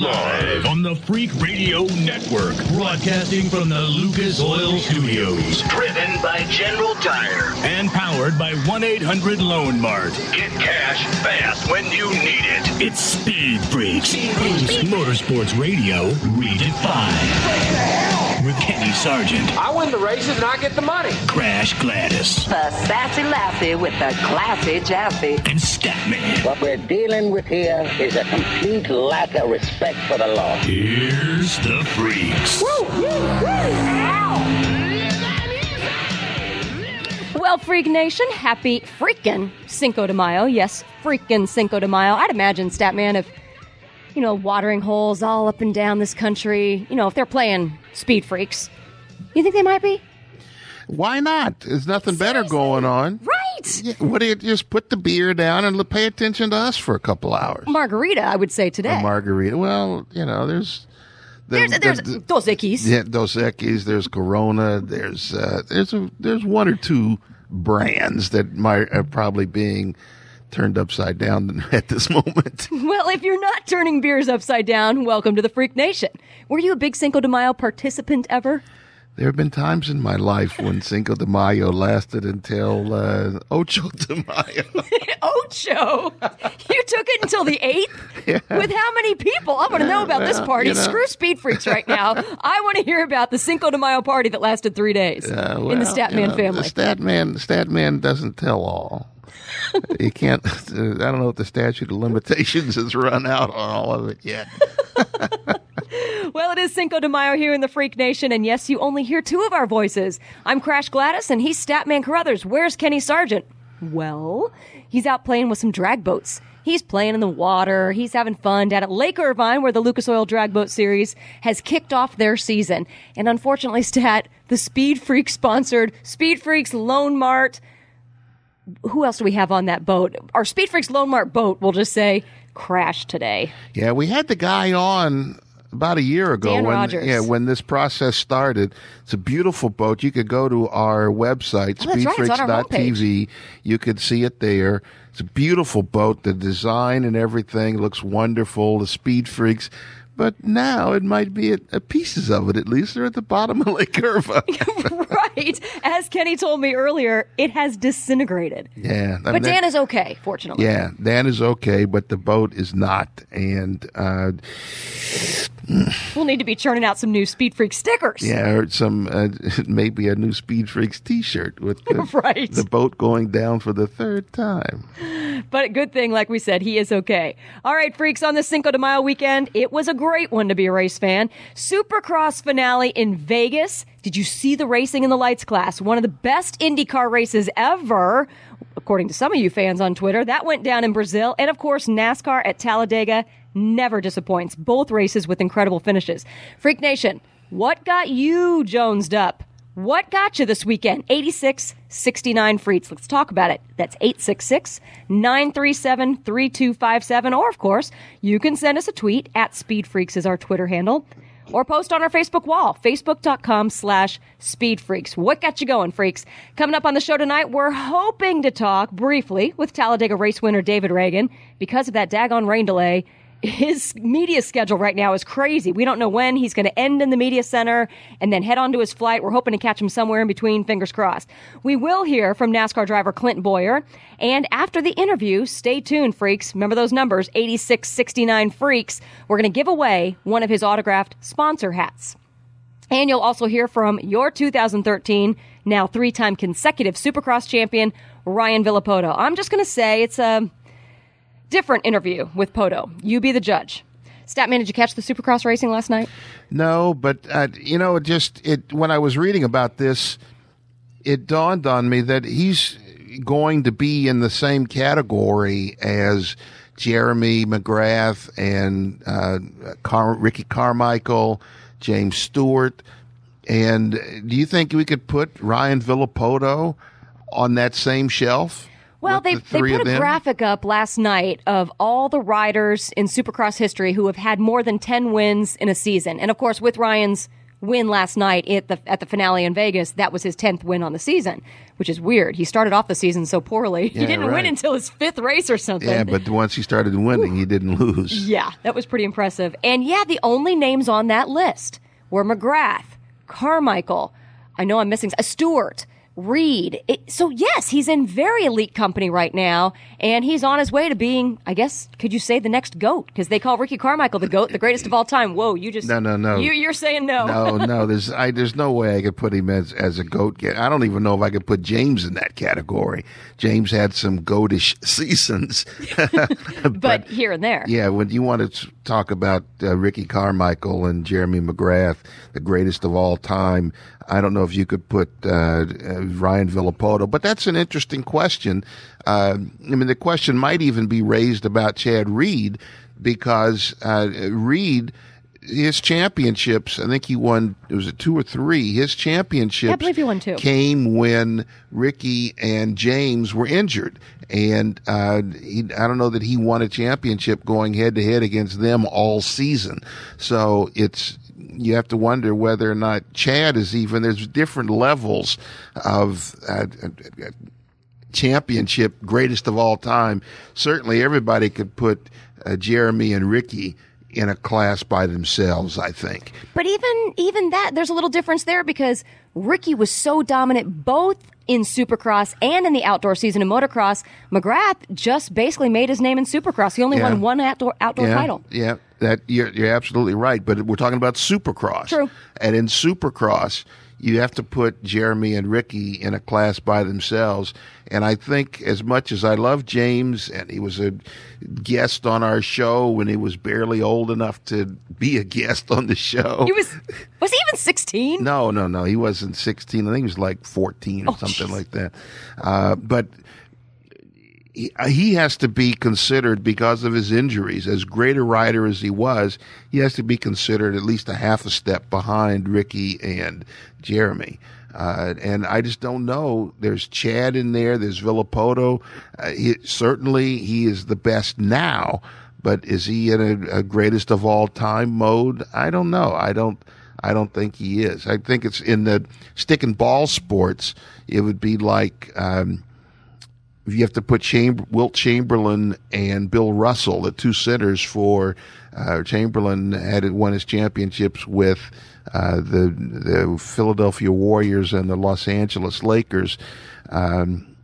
Live on the Freak Radio Network, broadcasting from the Lucas Oil Studios. Driven by General Tire. And powered by 1 800 Loan Mart. Get cash fast when you need it. It's Speed Freaks. Motorsports Radio redefined. With Kenny Sargent. I win the races and I get the money. Crash Gladys. The sassy lassie with the classy chassis. And Statman. What we're dealing with here is a complete lack of respect for the law. Here's the freaks. Woo, woo, woo. Well, Freak Nation, happy freaking Cinco de Mayo. Yes, freaking Cinco de Mayo. I'd imagine, Statman, if, you know, watering holes all up and down this country, you know, if they're playing Speed Freaks, you think they might be? Why not? There's nothing better going on. Right. Yeah, what do you just put the beer down and pay attention to us for a couple hours? Margarita, I would say today. A margarita. Well, you know, there's the, there's there's the- the- Dos Equis. yeah, Dos Equis, there's Corona, there's uh, there's a, there's one or two brands that might are probably being turned upside down at this moment. Well, if you're not turning beers upside down, welcome to the Freak Nation. Were you a big Cinco de Mayo participant ever? There have been times in my life when Cinco de Mayo lasted until uh, Ocho de Mayo. Ocho. You took it until the 8th? With how many people? I want to know about this well, party. you know. Screw Speed Freaks right now. I want to hear about the Cinco de Mayo party that lasted three days Uh, in the well, Statman you know, family. The Statman, Statman doesn't tell all. You can't. Uh, I don't know if the statute of limitations has run out on all of it yet. Well, it is Cinco de Mayo here in the Freak Nation, and yes, you only hear two of our voices. I'm Crash Gladys, and he's Statman Carruthers. Where's Kenny Sargent? Well, he's out playing with some drag boats. He's playing in the water. He's having fun down at Lake Irvine, where the Lucas Oil Drag Boat Series has kicked off their season. And unfortunately, Stat, the Speed Freaks sponsored Speed Freaks Loan Mart. Who else do we have on that boat? Our Speed Freaks Loan Mart boat, we'll just say, crash today. Yeah, we had the guy on about a year ago Dan when Rogers. yeah when this process started. It's a beautiful boat. You could go to our website Oh, that's right. It's on our speedfreaks.tv. You could see it there. It's a beautiful boat. The design and everything looks wonderful. The Speed Freaks. But now it might be at, at pieces of it at least. They're at the bottom of Lake Irvine. right. As Kenny told me earlier, it has disintegrated. yeah, I But mean, that- Dan is okay, fortunately. Yeah, Dan is okay, but the boat is not. And uh, We'll need to be churning out some new Speed Freak stickers. yeah, heard some uh, maybe a new Speed Freaks T-shirt with the, Right. the boat going down for the third time. But good thing, like we said, he is okay. All right, freaks, on the Cinco de Mayo weekend, it was a great one to be a race fan. Supercross finale in Vegas. Did you see the racing in the lights class? One of the best IndyCar races ever, according to some of you fans on Twitter. That went down in Brazil. And of course, NASCAR at Talladega never disappoints. Both races with incredible finishes. Freak Nation, what got you jonesed up? What got you this weekend? 86 69 Freaks. Let's talk about it. That's 866 937 3257. Or, of course, you can send us a tweet at Speed Freaks is our Twitter handle. Or post on our Facebook wall, facebook.com slash speed freaks. What got you going, freaks? Coming up on the show tonight, we're hoping to talk briefly with Talladega race winner David Ragan because of that daggone rain delay his media schedule right now is crazy. We don't know when he's going to end in the media center and then head on to his flight. We're hoping to catch him somewhere in between, fingers crossed. We will hear from NASCAR driver Clint Bowyer. And after the interview, stay tuned, freaks. Remember those numbers 8669 freaks. We're going to give away one of his autographed sponsor hats. And you'll also hear from your 2013, now three time consecutive Supercross champion, Ryan Villopoto. I'm just going to say it's a different interview with Poto. You be the judge. Statman, did you catch the Supercross racing last night? No, but uh, you know, it just it when I was reading about this, it dawned on me that he's going to be in the same category as Jeremy McGrath and uh, Car- Ricky Carmichael, James Stewart. And do you think we could put Ryan Villopoto on that same shelf? Well, they, the they put a them? graphic up last night of all the riders in Supercross history who have had more than 10 wins in a season. And of course, with Ryan's win last night at the at the finale in Vegas, that was his tenth win on the season, which is weird. He started off the season so poorly. he didn't right. win until his fifth race or something. Yeah, but once he started winning, he didn't lose. Yeah, that was pretty impressive. And yeah, the only names on that list were McGrath, Carmichael. I know I'm missing a Stewart, Reed. It, so yes, he's in very elite company right now, and he's on his way to being, I guess, could you say the next goat? Because they call Ricky Carmichael the goat, the greatest of all time. Whoa, you just No, no, no. You, you're saying no. No, no, there's I there's no way I could put him as as a goat. I don't even know if I could put James in that category. James had some goatish seasons, but, here and there. Yeah, when you want to talk about uh, Ricky Carmichael and Jeremy McGrath, the greatest of all time, I don't know if you could put uh, uh, Ryan Villopoto, but that's an interesting question. Uh, I mean, the question might even be raised about Chad Reed because uh, Reed. His championships, I think he won. It was a two or three. His championships, I believe he won two. came when Ricky and James were injured, and uh, he, I don't know that he won a championship going head to head against them all season. So it's you have to wonder whether or not Chad is even. There's different levels of. Uh, uh, championship greatest of all time certainly everybody could put uh, jeremy and ricky in a class by themselves i think But even even that, there's a little difference there because Ricky was so dominant both in Supercross and in the outdoor season in motocross. McGrath just basically made his name in Supercross. He only Yeah. won one outdoor outdoor yeah, title. Yeah, that you're, you're absolutely right. But we're talking about Supercross. True. And in Supercross, you have to put Jeremy and Ricky in a class by themselves. And I think, as much as I love James, and he was a guest on our show when he was barely old enough to be a guest on the show. He was was he even 16? No, no, no. He wasn't 16. I think he was like 14 or Oh, something jeez. like that. Uh, but he, he has to be considered because of his injuries. As great a rider as he was, he has to be considered at least a half a step behind Ricky and Jeremy. Uh, and I just don't know. There's Chad in there. There's Villapoto. Uh, he, certainly, he is the best now. But is he in a, a greatest of all time mode? I don't know. I don't. I don't think he is. I think it's in the stick and ball sports. It would be like um, you have to put Wilt Chamberlain and Bill Russell, the two centers for uh, Chamberlain, had won his championships with uh, the the Philadelphia Warriors and the Los Angeles Lakers. Um,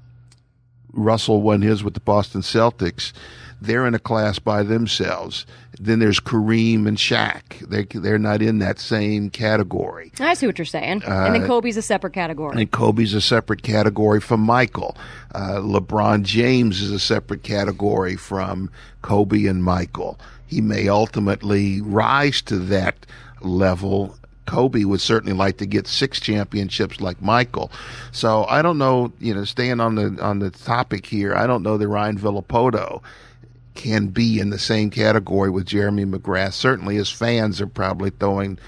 Russell won his with the Boston Celtics. They're in a class by themselves. Then there's Kareem and Shaq. They they're not in that same category. I see what you're saying. and then Kobe's a separate category. And Kobe's a separate category from Michael. Uh, LeBron James is a separate category from Kobe and Michael. He may ultimately rise to that level. Kobe would certainly like to get six championships like Michael. So I don't know, you know, staying on the on the topic here, I don't know that Ryan Villopoto can be in the same category with Jeremy McGrath. Certainly his fans are probably throwing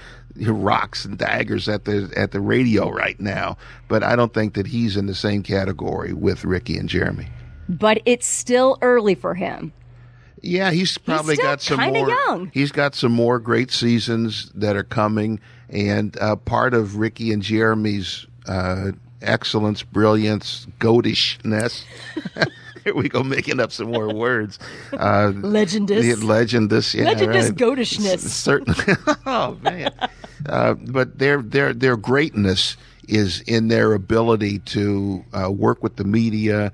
rocks and daggers at the at the radio right now, but I don't think that he's in the same category with Ricky and Jeremy. But it's still early for him. Yeah, he's probably still got some more. young. He's got some more great seasons that are coming, and uh, part of Ricky and Jeremy's uh, excellence, brilliance, goatishness. Here we go, making up some more words. Uh, Legendous. the legendous, yeah, Legendous right. goatishness. S- Certainly. oh man. Uh, but their their their greatness is in their ability to uh, work with the media,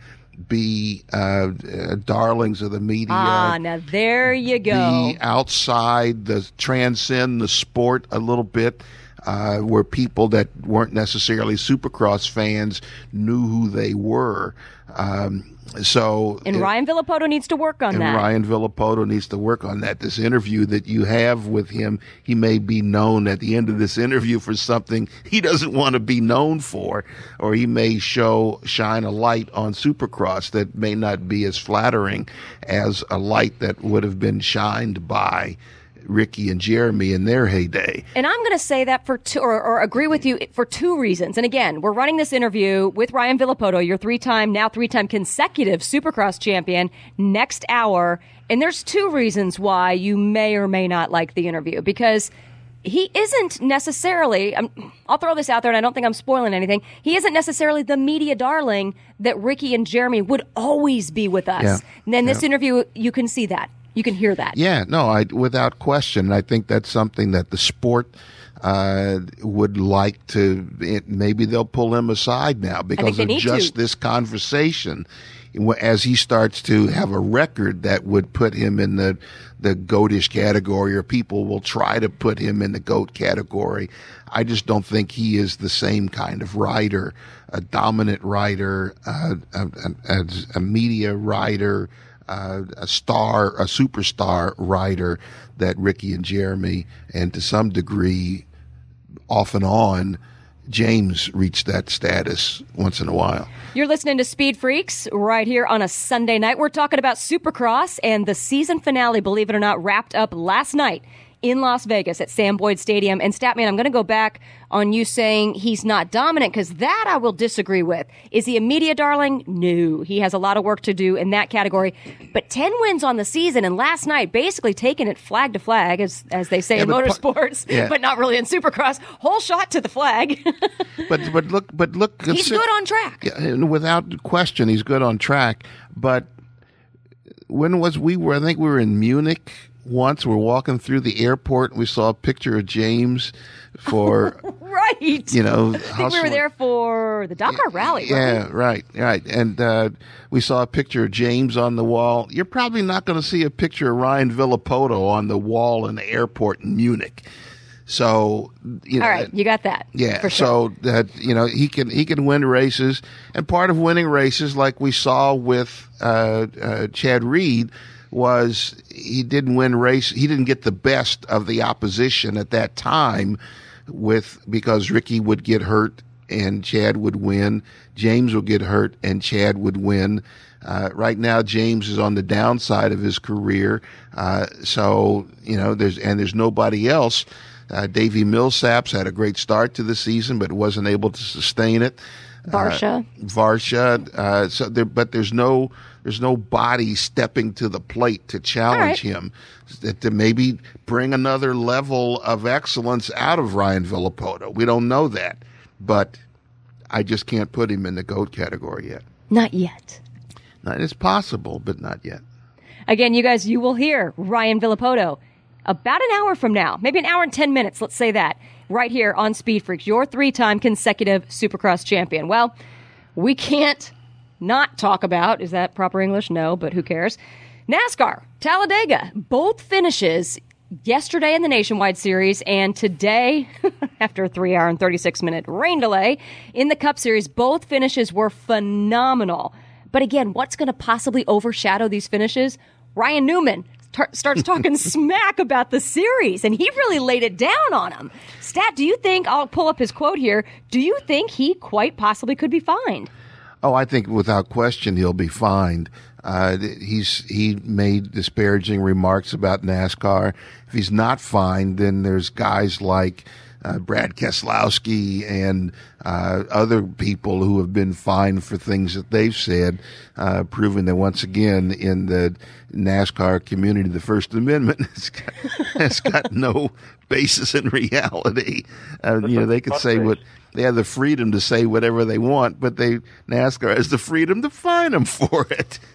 be uh, uh, darlings of the media. Ah, now there you go. Be outside the transcend the sport a little bit. Uh, where people that weren't necessarily Supercross fans knew who they were. Um, so and it- Ryan Villopoto needs to work on that. Ryan Villopoto needs to work on that. This interview that you have with him, he may be known at the end of this interview for something he doesn't want to be known for, or he may show shine a light on Supercross that may not be as flattering as a light that would have been shined by Ricky and Jeremy in their heyday. And I'm going to say that for two, or, or agree with you for two reasons. And again, we're running this interview with Ryan Villopoto, your three-time, now three-time consecutive Supercross champion, next hour. And there's two reasons why you may or may not like the interview because he isn't necessarily, i I'll throw this out there and I don't think I'm spoiling anything. He isn't necessarily the media darling that Ricky and Jeremy would always be with us. Yeah. And in this interview, you can see that. You can hear that. Yeah, no, I without question. I think that's something that the sport uh, would like to. It, maybe they'll pull him aside now because of just to. this conversation. As he starts to have a record that would put him in the the goatish category, or people will try to put him in the goat category. I just don't think he is the same kind of writer, a dominant writer, uh, a, a, a media writer uh, a star, a superstar writer that Ricky and Jeremy, and to some degree, off and on, James reached that status once in a while. You're listening to Speed Freaks right here on a Sunday night. We're talking about Supercross and the season finale, believe it or not, wrapped up last night in Las Vegas at Sam Boyd Stadium. And Statman, I'm going to go back on you saying he's not dominant because that I will disagree with. Is he a media darling? No. He has a lot of work to do in that category. But 10 wins on the season and last night basically taking it flag to flag, as, as they say Yeah, in but motorsports, Yeah. but not really in Supercross. Whole shot to the flag. But but look, but look, he's good on track. Yeah, without question, he's good on track. But when was we were? I think we were in Munich once. We're walking through the airport. and We saw a picture of James for Right. you know. I think we were there for the Dakar Rally. weren't Yeah, right, right. And uh, we saw a picture of James on the wall. You're probably not going to see a picture of Ryan Villopoto on the wall in the airport in Munich. So, you know, All right, you got that. yeah. for sure. So that you know he can he can win races, and part of winning races, like we saw with uh, uh, Chad Reed, was he didn't win race. He didn't get the best of the opposition at that time, with because Ricky would get hurt and Chad would win. James would get hurt and Chad would win. Uh, right now, James is on the downside of his career, uh, so you know there's and there's nobody else. Uh, Davey Millsaps had a great start to the season, but wasn't able to sustain it. Barcia. Barcia, uh, so there, but there's no there's no body stepping to the plate to challenge All him, that to maybe bring another level of excellence out of Ryan Villopoto. We don't know that, but I just can't put him in the goat category yet. Not yet. Now, It's possible, but not yet. Again, you guys, you will hear Ryan Villopoto about an hour from now, maybe an hour and 10 minutes, let's say that, right here on Speed Freaks, your three time consecutive Supercross champion. Well, we can't not talk about, is that proper English? No, but who cares? NASCAR, Talladega, both finishes yesterday in the Nationwide Series and today, after a three hour and 36 minute rain delay, in the Cup Series, both finishes were phenomenal. But again, what's going to possibly overshadow these finishes? Ryan Newman tar- starts talking smack about the series, and he really laid it down on him. Stat, do you think, I'll pull up his quote here, do you think he quite possibly could be fined? Oh, I think without question he'll be fined. Uh, he's he made disparaging remarks about NASCAR. If he's not fined, then there's guys like uh, Brad Keselowski and uh, other people who have been fined for things that they've said, uh, proving that once again in the NASCAR community, the First Amendment has got, has got no basis in reality. Uh, you know, they could say what they have the freedom to say whatever they want, but they NASCAR has the freedom to fine them for it.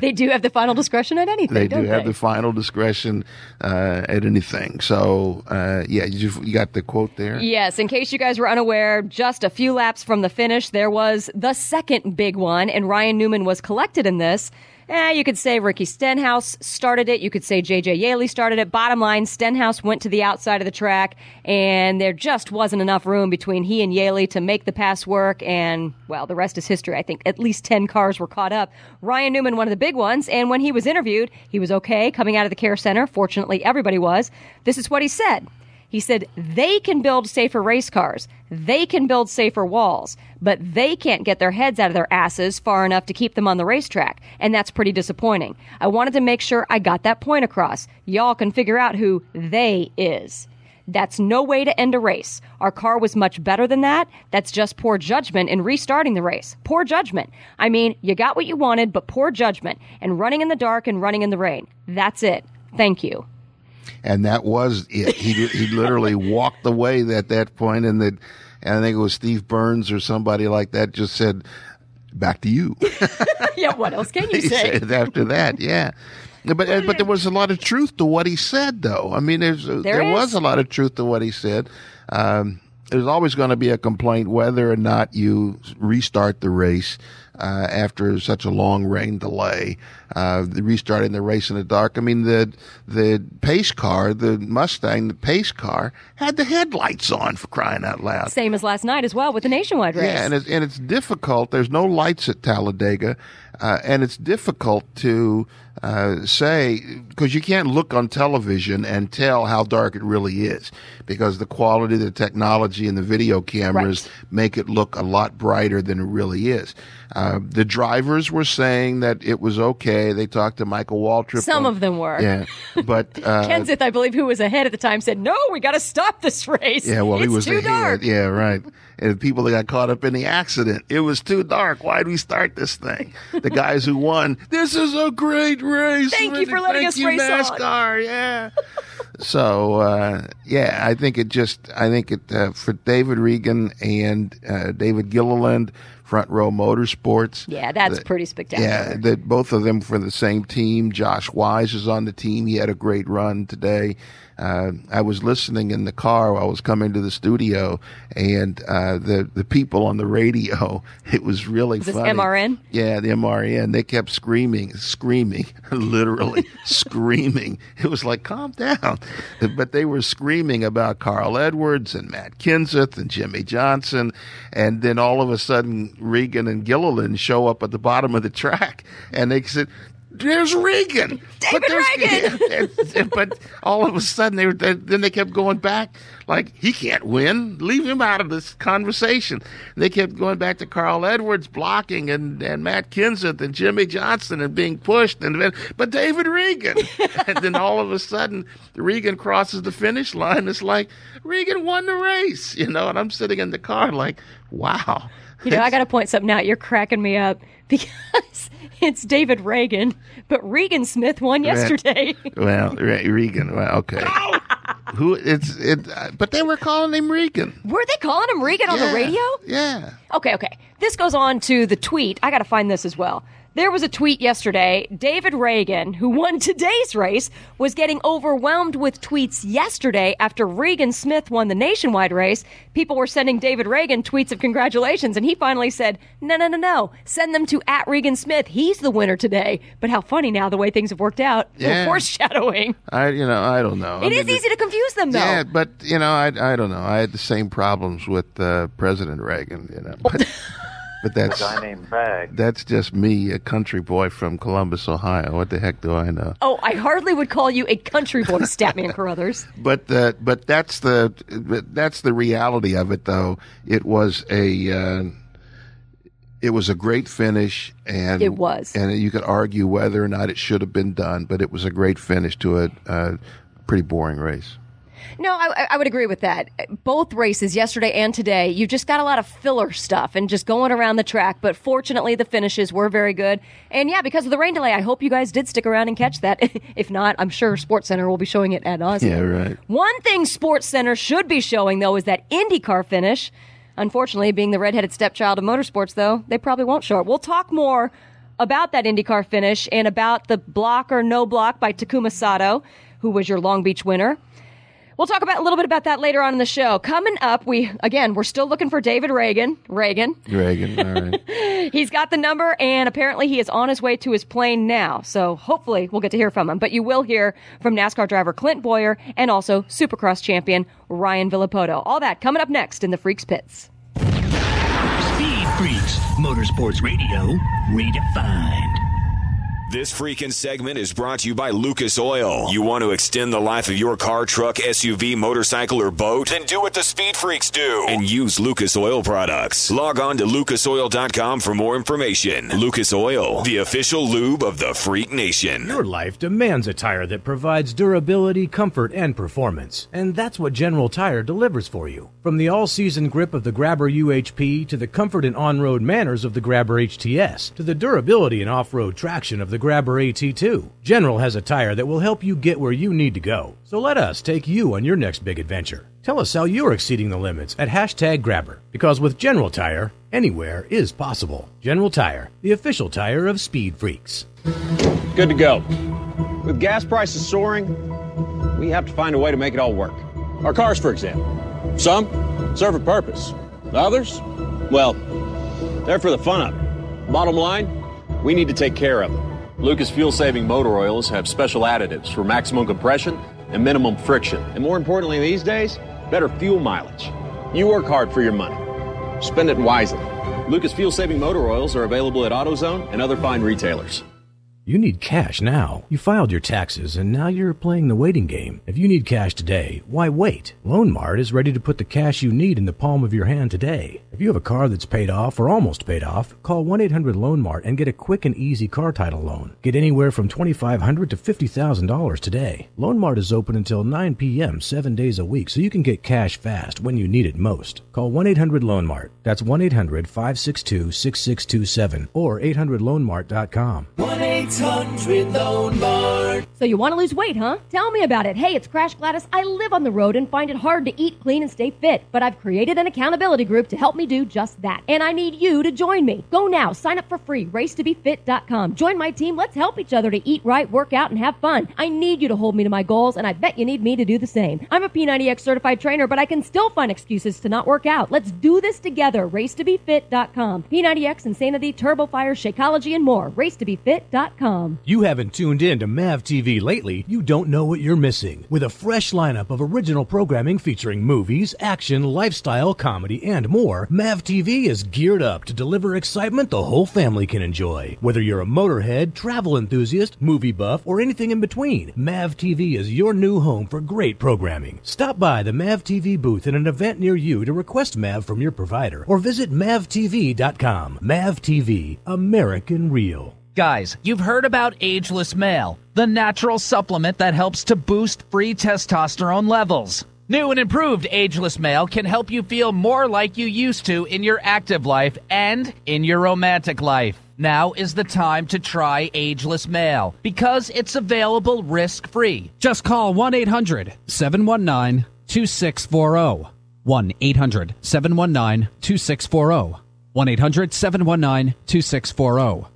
They do have the final discretion at anything, they do have they? the final discretion uh, at anything. So, uh, yeah, you, you got the quote there. Yes, in case you guys were unaware, just a few laps from the finish, there was the second big one, and Ryan Newman was collected in this. Eh, you could say Ricky Stenhouse started it. You could say JJ Yeley started it. Bottom line, Stenhouse went to the outside of the track, and there just wasn't enough room between he and Yeley to make the pass work. And, well, the rest is history. I think at least 10 cars were caught up. Ryan Newman, one of the big ones, and when he was interviewed, he was okay coming out of the care center. Fortunately, everybody was. This is what he said. He said they can build safer race cars, they can build safer walls, but they can't get their heads out of their asses far enough to keep them on the racetrack, and that's pretty disappointing. I wanted to make sure I got that point across. Y'all can figure out who they is. That's no way to end a race. Our car was much better than that. That's just poor judgment in restarting the race. Poor judgment. I mean, you got what you wanted, but poor judgment and running in the dark and running in the rain. That's it. Thank you. And that was it. He he literally walked away at that point, and that and I think it was Steve Byrnes or somebody like that just said, "Back to you." yeah, what else can you say? after that, yeah. But uh, but there was a lot of truth to what he said, though. I mean, there's uh, there, is. was a lot of truth to what he said. Um, there's always going to be a complaint whether or not you restart the race uh, after such a long rain delay. Uh, restarting the race in the dark. I mean, the the pace car, the Mustang, the pace car had the headlights on for crying out loud. Same as last night as well with the nationwide race. Yeah, and it's and it's difficult. There's no lights at Talladega, uh, and it's difficult to uh, say because you can't look on television and tell how dark it really is because the quality, of the technology, and the video cameras Right. make it look a lot brighter than it really is. Uh, the drivers were saying that it was okay. They talked to Michael Waltrip. Some on- of them were. Yeah, but uh, Kenseth, I believe, who was ahead at the time, said, "No, we got to stop this race. Yeah, well, it's he was too ahead. dark." Yeah, right. And the people that got caught up in the accident, it was too dark. Why'd we start this thing? The guys who won, this is a great race. Thank you for letting Thank us you, race on." NASCAR. Yeah. so uh, yeah, I think it just, I think it uh, for David Regan and uh, David Gilliland, Front Row Motorsports. Yeah, that's the- pretty spectacular. Yeah, that both of them for the same team. Josh Wise is on the team. He had a great run today. Uh, I was listening in the car while I was coming to the studio, and uh, the the people on the radio. It was really this funny. MRN? Yeah, the MRN. They kept screaming, screaming, literally screaming. It was like, calm down. But they were screaming about Carl Edwards and Matt Kenseth and Jimmie Johnson. And then all of a sudden, Regan and Gilliland show up at the bottom of the track and they said, there's Regan. David there's- Regan! but all of a sudden, they were, they, then they kept going back like, he can't win. Leave him out of this conversation. And they kept going back to Carl Edwards blocking and, and Matt Kenseth and Jimmie Johnson and being pushed. and But David Regan. and then all of a sudden, Regan crosses the finish line. It's like, Regan won the race, you know, and I'm sitting in the car like, wow. You know, I got to point something out. You're cracking me up because it's David Ragan, but Regan Smith won yesterday. Well, Re- Regan. Well, okay. Who? It's it. uh, But they were calling him Regan Were they calling him Regan on Yeah, the radio? Yeah. Okay, okay. This goes on to the tweet. I got to find this as well. There was a tweet yesterday. David Ragan, who won today's race, was getting overwhelmed with tweets yesterday after Regan Smith won the nationwide race. People were sending David Ragan tweets of congratulations, and he finally said, No, no, no, no. Send them to at Regan Smith. He's the winner today. But how funny now the way things have worked out. Yeah. Foreshadowing. I you know I don't know. It I is mean, easy to confuse them, though. Yeah, but you know I I don't know. I had the same problems with uh, President Reagan. You know, but, but that's guy named Bag. that's just me, a country boy from Columbus, Ohio. What the heck do I know? Oh, I hardly would call you a country boy, Statman Carruthers. But uh, but that's the that's the reality of it, though. It was a uh, it was a great finish, and It was. and you could argue whether or not it should have been done, but it was a great finish to a, a pretty boring race. No, I, I would agree with that. Both races, yesterday and today, you just got a lot of filler stuff and just going around the track. But fortunately, the finishes were very good. And yeah, because of the rain delay, I hope you guys did stick around and catch that. if not, I'm sure Sports Center will be showing it at nauseam. Yeah, right. One thing Sports Center should be showing though is that IndyCar finish. Unfortunately, being the redheaded stepchild of motorsports, though, they probably won't show it. We'll talk more about that IndyCar finish and about the block or no block by Takuma Sato, who was your Long Beach winner. We'll talk about a little bit about that later on in the show. Coming up, we again we're still looking for David Ragan. Ragan. Ragan, all right. He's got the number, and apparently he is on his way to his plane now. So hopefully we'll get to hear from him. But you will hear from NASCAR driver Clint Bowyer and also Supercross champion Ryan Villopoto. All that coming up next in the Freaks Pits. Speed Freaks, Motorsports Radio, redefined. This freaking segment is brought to you by Lucas Oil. You want to extend the life of your car, truck, SUV, motorcycle, or boat? Then do what the Speed Freaks do and use Lucas Oil products. Log on to lucasoil.com for more information. Lucas Oil, the official lube of the Freak Nation. Your life demands a tire that provides durability, comfort, and performance. And that's what General Tire delivers for you. From the all season grip of the Grabber UHP to the comfort and on road manners of the Grabber HTS to the durability and off road traction of the the Grabber AT2. General has a tire that will help you get where you need to go. So let us take you on your next big adventure. Tell us how you're exceeding the limits at hashtag Grabber. Because with General Tire, anywhere is possible. General Tire, the official tire of Speed Freaks. Good to go. With gas prices soaring, we have to find a way to make it all work. Our cars, for example. Some serve a purpose. Others, well, they're for the fun of it. Bottom line, we need to take care of them. Lucas fuel saving motor oils have special additives for maximum compression and minimum friction. And more importantly, these days, better fuel mileage. You work hard for your money. Spend it wisely. Lucas fuel saving motor oils are available at AutoZone and other fine retailers. You need cash now. You filed your taxes and now you're playing the waiting game. If you need cash today, why wait? Loan Mart is ready to put the cash you need in the palm of your hand today. If you have a car that's paid off or almost paid off, call 1-800 Mart and get a quick and easy car title loan. Get anywhere from $2,500 to $50,000 today. Loan Mart is open until 9 p.m. 7 days a week so you can get cash fast when you need it most. Call 1-800 Loan Mart. That's 1-800-562-6627 or 800loanmart.com. 1-800 Loan Mart. So you want to lose weight, huh? Tell me about it. Hey, it's Crash Gladys. I live on the road and find it hard to eat clean and stay fit, but I've created an accountability group to help me do just that. And I need you to join me. Go now. Sign up for free. Racetobefit.com. Join my team. Let's help each other to eat right, work out, and have fun. I need you to hold me to my goals, and I bet you need me to do the same. I'm a P90X certified trainer, but I can still find excuses to not work out. Let's do this together. Racetobefit.com. P90X, Insanity, Turbo Fire, Shakeology, and more. Racetobefit.com. You haven't tuned in to MAV TV lately, you don't know what you're missing. With a fresh lineup of original programming featuring movies, action, lifestyle, comedy, and more, MAV TV is geared up to deliver excitement the whole family can enjoy. Whether you're a motorhead, travel enthusiast, movie buff, or anything in between, MAV TV is your new home for great programming. Stop by the MAV TV booth at an event near you to request MAV from your provider or visit MAVTV.com. MAV TV, American Real. Guys, you've heard about Ageless Male, the natural supplement that helps to boost free testosterone levels. New and improved Ageless Male can help you feel more like you used to in your active life and in your romantic life. Now is the time to try Ageless Male because it's available risk free. Just call 1 800 719 2640. 1 800 719 2640. 1 800 719 2640.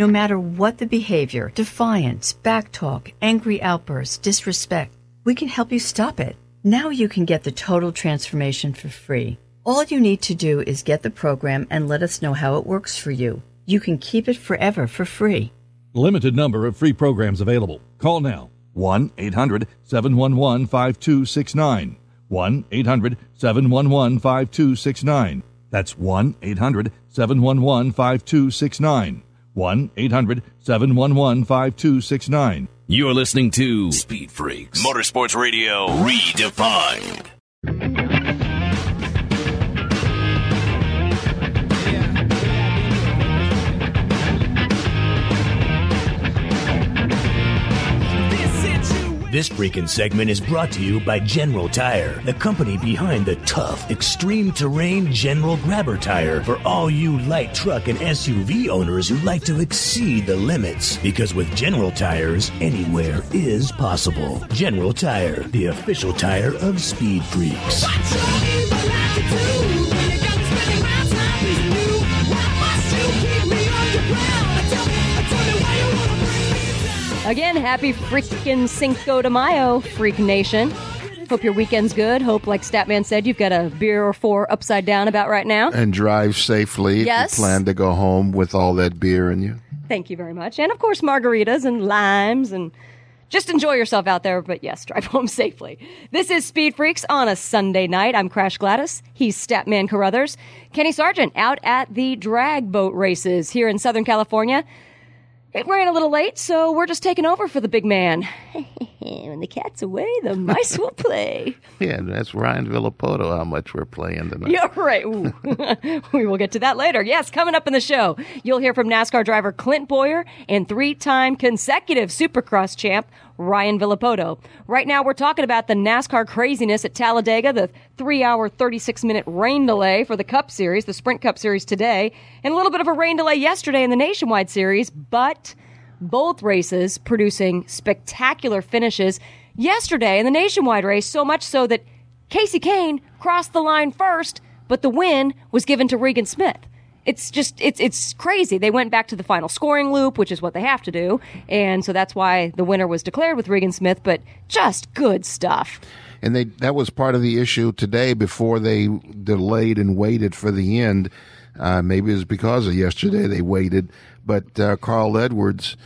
No matter what the behavior defiance, backtalk, angry outbursts, disrespect we can help you stop it. Now you can get the Total Transformation for free. All you need to do is get the program and let us know how it works for you. You can keep it forever for free. Limited number of free programs available. Call now 1 800 711 5269. 1 800 711 5269. That's 1 800 711 5269. 1 800 711 5269. You're listening to Speed Freaks Motorsports Radio Redefined. This freaking segment is brought to you by General Tire, the company behind the tough, extreme terrain General Grabber tire for all you light truck and SUV owners who like to exceed the limits. Because with General Tires, anywhere is possible. General Tire, the official tire of Speed Freaks. Again, happy freaking Cinco de Mayo, Freak Nation. Hope your weekend's good. Hope, like Statman said, you've got a beer or four upside down about right now. And drive safely Yes. if you plan to go home with all that beer in you. Thank you very much. And of course, margaritas and limes and just enjoy yourself out there. But yes, drive home safely. This is Speed Freaks on a Sunday night. I'm Crash Gladys. He's Statman Carruthers. Kenny Sargent out at the drag boat races here in Southern California. It ran a little late, so we're just taking over for the big man. when the cat's away, the mice will play. Yeah, that's Ryan Villopoto. How much we're playing tonight? You're right. We will get to that later. Yes, coming up in the show, you'll hear from NASCAR driver Clint Bowyer and three-time consecutive Supercross champ Ryan Villopoto. Right now, we're talking about the NASCAR craziness at Talladega, the three-hour, 36-minute rain delay for the Cup Series, the Sprint Cup Series today, and a little bit of a rain delay yesterday in the Nationwide Series, but both races producing spectacular finishes yesterday in the nationwide race, so much so that Kasey Kahne crossed the line first, but the win was given to Regan Smith. It's just it's it's crazy. They went back to the final scoring loop, which is what they have to do, and so that's why the winner was declared with Regan Smith. But just good stuff. And they that was part of the issue today before they delayed and waited for the end. Uh, maybe it was because of yesterday they waited, but uh, Carl Edwards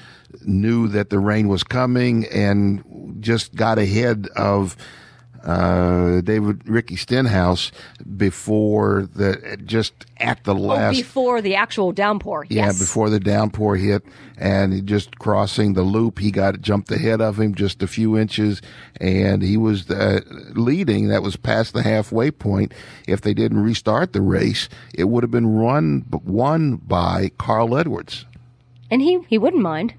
knew that the rain was coming and just got ahead of uh, David Ricky Stenhouse before the just at the last oh, before the actual downpour. Yeah, yes. before the downpour hit, and just crossing the loop, he got jumped ahead of him just a few inches, and he was the, leading. That was past the halfway point. If they didn't restart the race, it would have been run won by Carl Edwards. And he he wouldn't mind.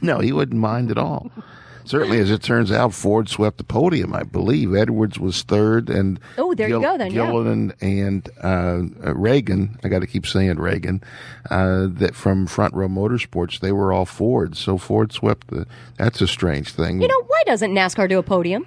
No, he wouldn't mind at all. Certainly, as it turns out, Ford swept the podium. I believe Edwards was third, and oh, there Gil- you go. Then Gilliland yeah. and uh, Ragan. I got to keep saying Ragan. Uh, that from Front Row Motorsports, they were all Ford. So Ford swept the. That's a strange thing. You know why doesn't NASCAR do a podium?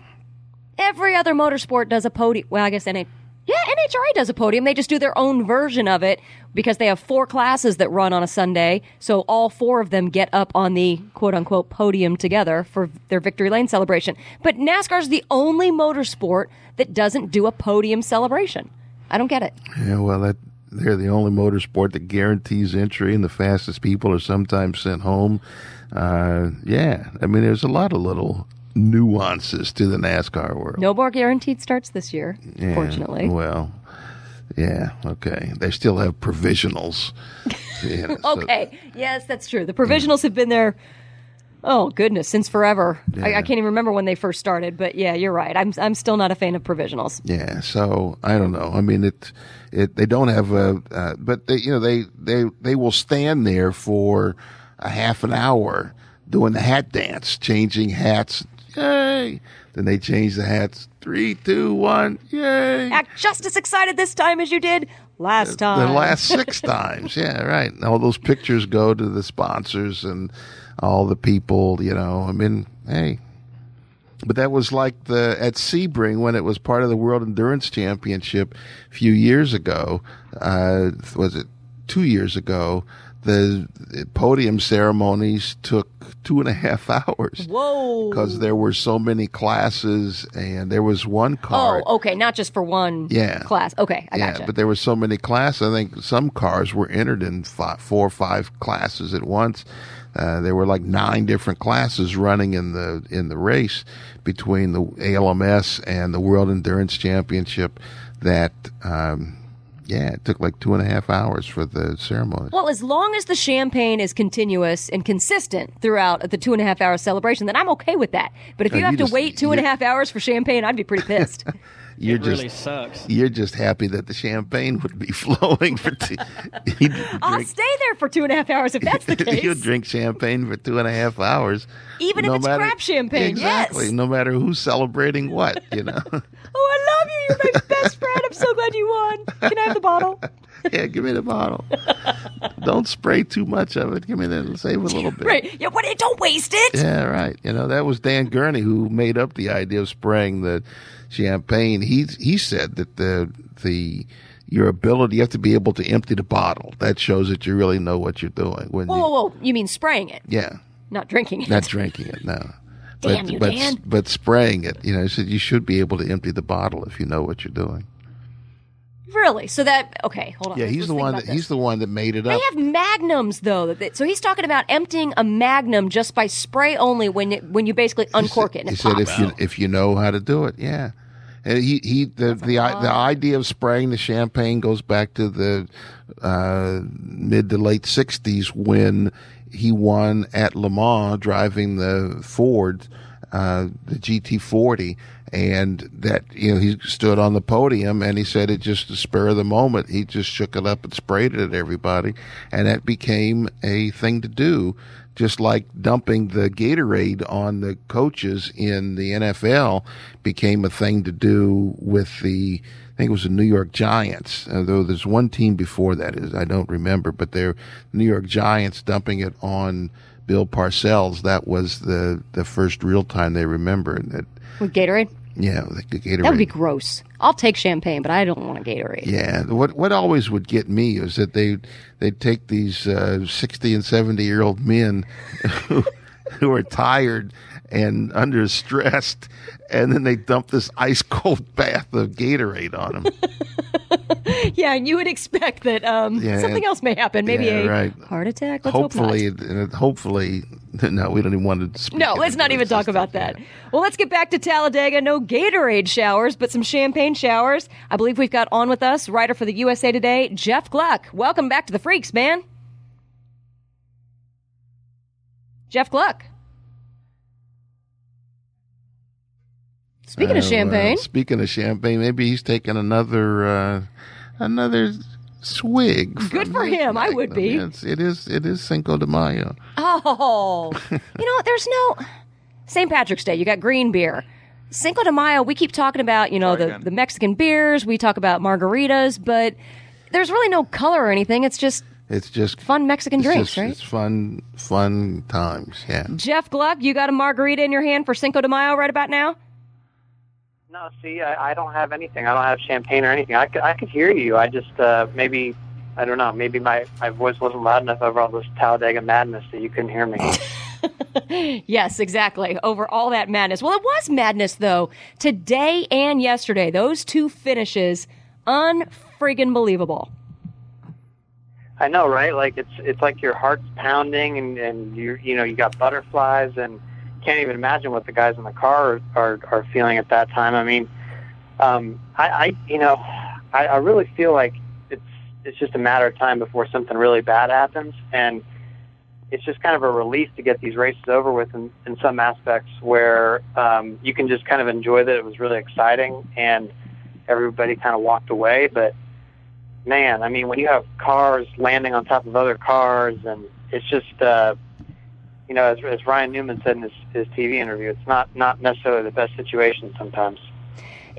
Every other motorsport does a podium. Well, I guess NA- yeah, NHRA does a podium. They just do their own version of it because they have four classes that run on a Sunday. So all four of them get up on the quote unquote podium together for their victory lane celebration. But NASCAR is the only motorsport that doesn't do a podium celebration. I don't get it. Yeah, well, that they're the only motorsport that guarantees entry, and the fastest people are sometimes sent home. Uh, yeah, I mean, there's a lot of little nuances to the NASCAR world. No more guaranteed starts this year, yeah, fortunately. Well, yeah, okay. They still have provisionals. You know, okay, yes, that's true. The provisionals yeah. have been there. Oh goodness, since forever. Yeah. I, I, can't even remember when they first started, but yeah, you're right. I'm I'm still not a fan of provisionals. Yeah, so I don't know. I mean, it it they don't have a, uh, but they you know they they they will stand there for a half an hour doing the hat dance, changing hats. Yay! Then they change the hats. Three, two, one, yay! Act just as excited this time as you did last time. The last six times, yeah, right. All those pictures go to the sponsors and all the people. You know, I mean, hey. But that was like the at Sebring when it was part of the World Endurance Championship a few years ago. Uh, was it two years ago? The podium ceremonies took two and a half hours. Whoa! Because there were so many classes, and there was one car. Oh, okay, not just for one. Yeah. class. Okay, I yeah, gotcha. but there were so many classes. I think some cars were entered in five, four or five classes at once. Uh, there were like nine different classes running in the in the race between the ALMS and the World Endurance Championship. That um, yeah, it took like two and a half hours for the ceremony. Well, as long as the champagne is continuous and consistent throughout the two and a half hour celebration, then I'm okay with that. But if you, have you to just, wait two and a half hours for champagne, I'd be pretty pissed. you're it just, really sucks. You're just happy that the champagne would be flowing for two. I'll stay there for two and a half hours if that's the case. You'll drink champagne for two and a half hours. Even no if it's matter, crap champagne, exactly. Yes. No matter who's celebrating what, you know. Oh, I love you. You're my best friend. I'm so glad you won. Can I have the bottle? yeah, give me the bottle. don't spray too much of it. Give me that. Save a little bit. Right. Yeah. What? Don't waste it. Yeah. Right. You know that was Dan Gurney who made up the idea of spraying the champagne. He he said that the the your ability you have to be able to empty the bottle. That shows that you really know what you're doing. When whoa, you, whoa, whoa! You mean spraying it? Yeah. Not drinking it. Not drinking it. No. Damn but, you, but, Dan. But spraying it, you know, he said you should be able to empty the bottle if you know what you're doing. Really? So that okay? Hold on. Yeah, he's the one. That, he's the one that made it up. They have magnums though. So he's talking about emptying a magnum just by spray only when it, when you basically uncork it he it said pops. if you if you know how to do it, yeah. And he he the the the idea of spraying the champagne goes back to the uh, mid to late '60s when he won at Le Mans driving the Ford, uh, the GT40, and that you know he stood on the podium and he said it just the spur of the moment. He just shook it up and sprayed it at everybody, and that became a thing to do. Just like dumping the Gatorade on the coaches in the NFL became a thing to do with the think it was the New York Giants. though there's one team before that is I don't remember, but they're New York Giants dumping it on Bill Parcells. That was the the first real time they remember that. With Gatorade? Yeah, the, the Gatorade. That would be gross. I'll take champagne, but I don't want a Gatorade. Yeah, what what always would get me is that they they'd take these uh, sixty and seventy year old men who, who are tired and under stressed, and then they dump this ice cold bath of Gatorade on them. yeah, and you would expect that um, Yeah. something else may happen. Maybe Yeah, a right. heart attack. Let's hopefully, hope and hopefully, no, we don't even want to. Speak. No, let's not even talk about that. Well, let's get back to Talladega. No Gatorade showers, but some champagne showers. I believe we've got on with us writer for the USA Today, Jeff Gluck. Welcome back to the Freaks, man. Jeff Gluck. Speaking of Uh, champagne, well, speaking of champagne, maybe he's taking another uh, another swig. good for this him. I would be. Yes, it is. It is Cinco de Mayo. Oh, you know, there's no St. Patrick's Day. You got green beer. Cinco de Mayo. We keep talking about you know the the Mexican beers. We talk about margaritas, but there's really no color or anything. It's just It's just fun Mexican it's drinks, just- right? It's fun, fun times. Yeah. Jeff Gluck, you got a margarita in your hand for Cinco de Mayo right about now. No, see, I, I don't have anything. I don't have champagne or anything. I could, I could hear you. I just uh, maybe I don't know. Maybe my my voice wasn't loud enough over all this Talladega madness that you couldn't hear me. yes, exactly. Over all that madness. Well, it was madness though. Today and yesterday, those two finishes, unfriggin' believable. I know, right? Like it's it's like your heart's pounding and and you you know you got butterflies and can't even imagine what the guys in the car are are, are feeling at that time. I mean, um, I, I you know I, I really feel like it's it's just a matter of time before something really bad happens and it's just kind of a relief to get these races over with in, in some aspects where um, you can just kind of enjoy that it was really exciting and everybody kind of walked away but man, I mean, when you have cars landing on top of other cars, and it's just, uh, you know, as, as Ryan Newman said in his, his TV interview, it's not not necessarily the best situation sometimes.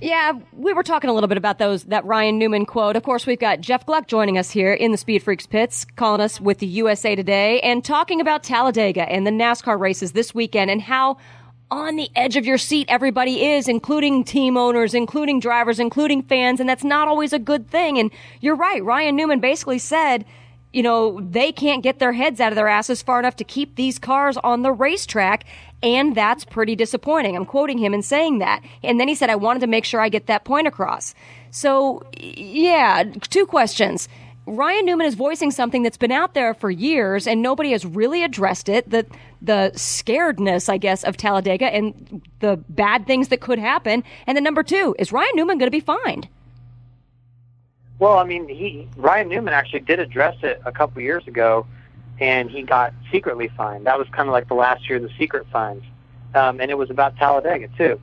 Yeah, we were talking a little bit about those that Ryan Newman quote. Of course, we've got Jeff Gluck joining us here in the Speed Freaks pits, calling us with the USA Today and talking about Talladega and the NASCAR races this weekend and how on the edge of your seat everybody is, including team owners, including drivers, including fans, and that's not always a good thing. And you're right, Ryan Newman basically said, you know, they can't get their heads out of their asses far enough to keep these cars on the racetrack. And that's pretty disappointing. I'm quoting him and saying that. And then he said, I wanted to make sure I get that point across. So, yeah, two questions. Ryan Newman is voicing something that's been out there for years and nobody has really addressed it. The the scaredness, I guess, of Talladega and the bad things that could happen. And then number two, is Ryan Newman going to be fined? Well, I mean, he Ryan Newman actually did address it a couple years ago, and he got secretly fined. That was kind of like the last year of the secret fines, um, and it was about Talladega too.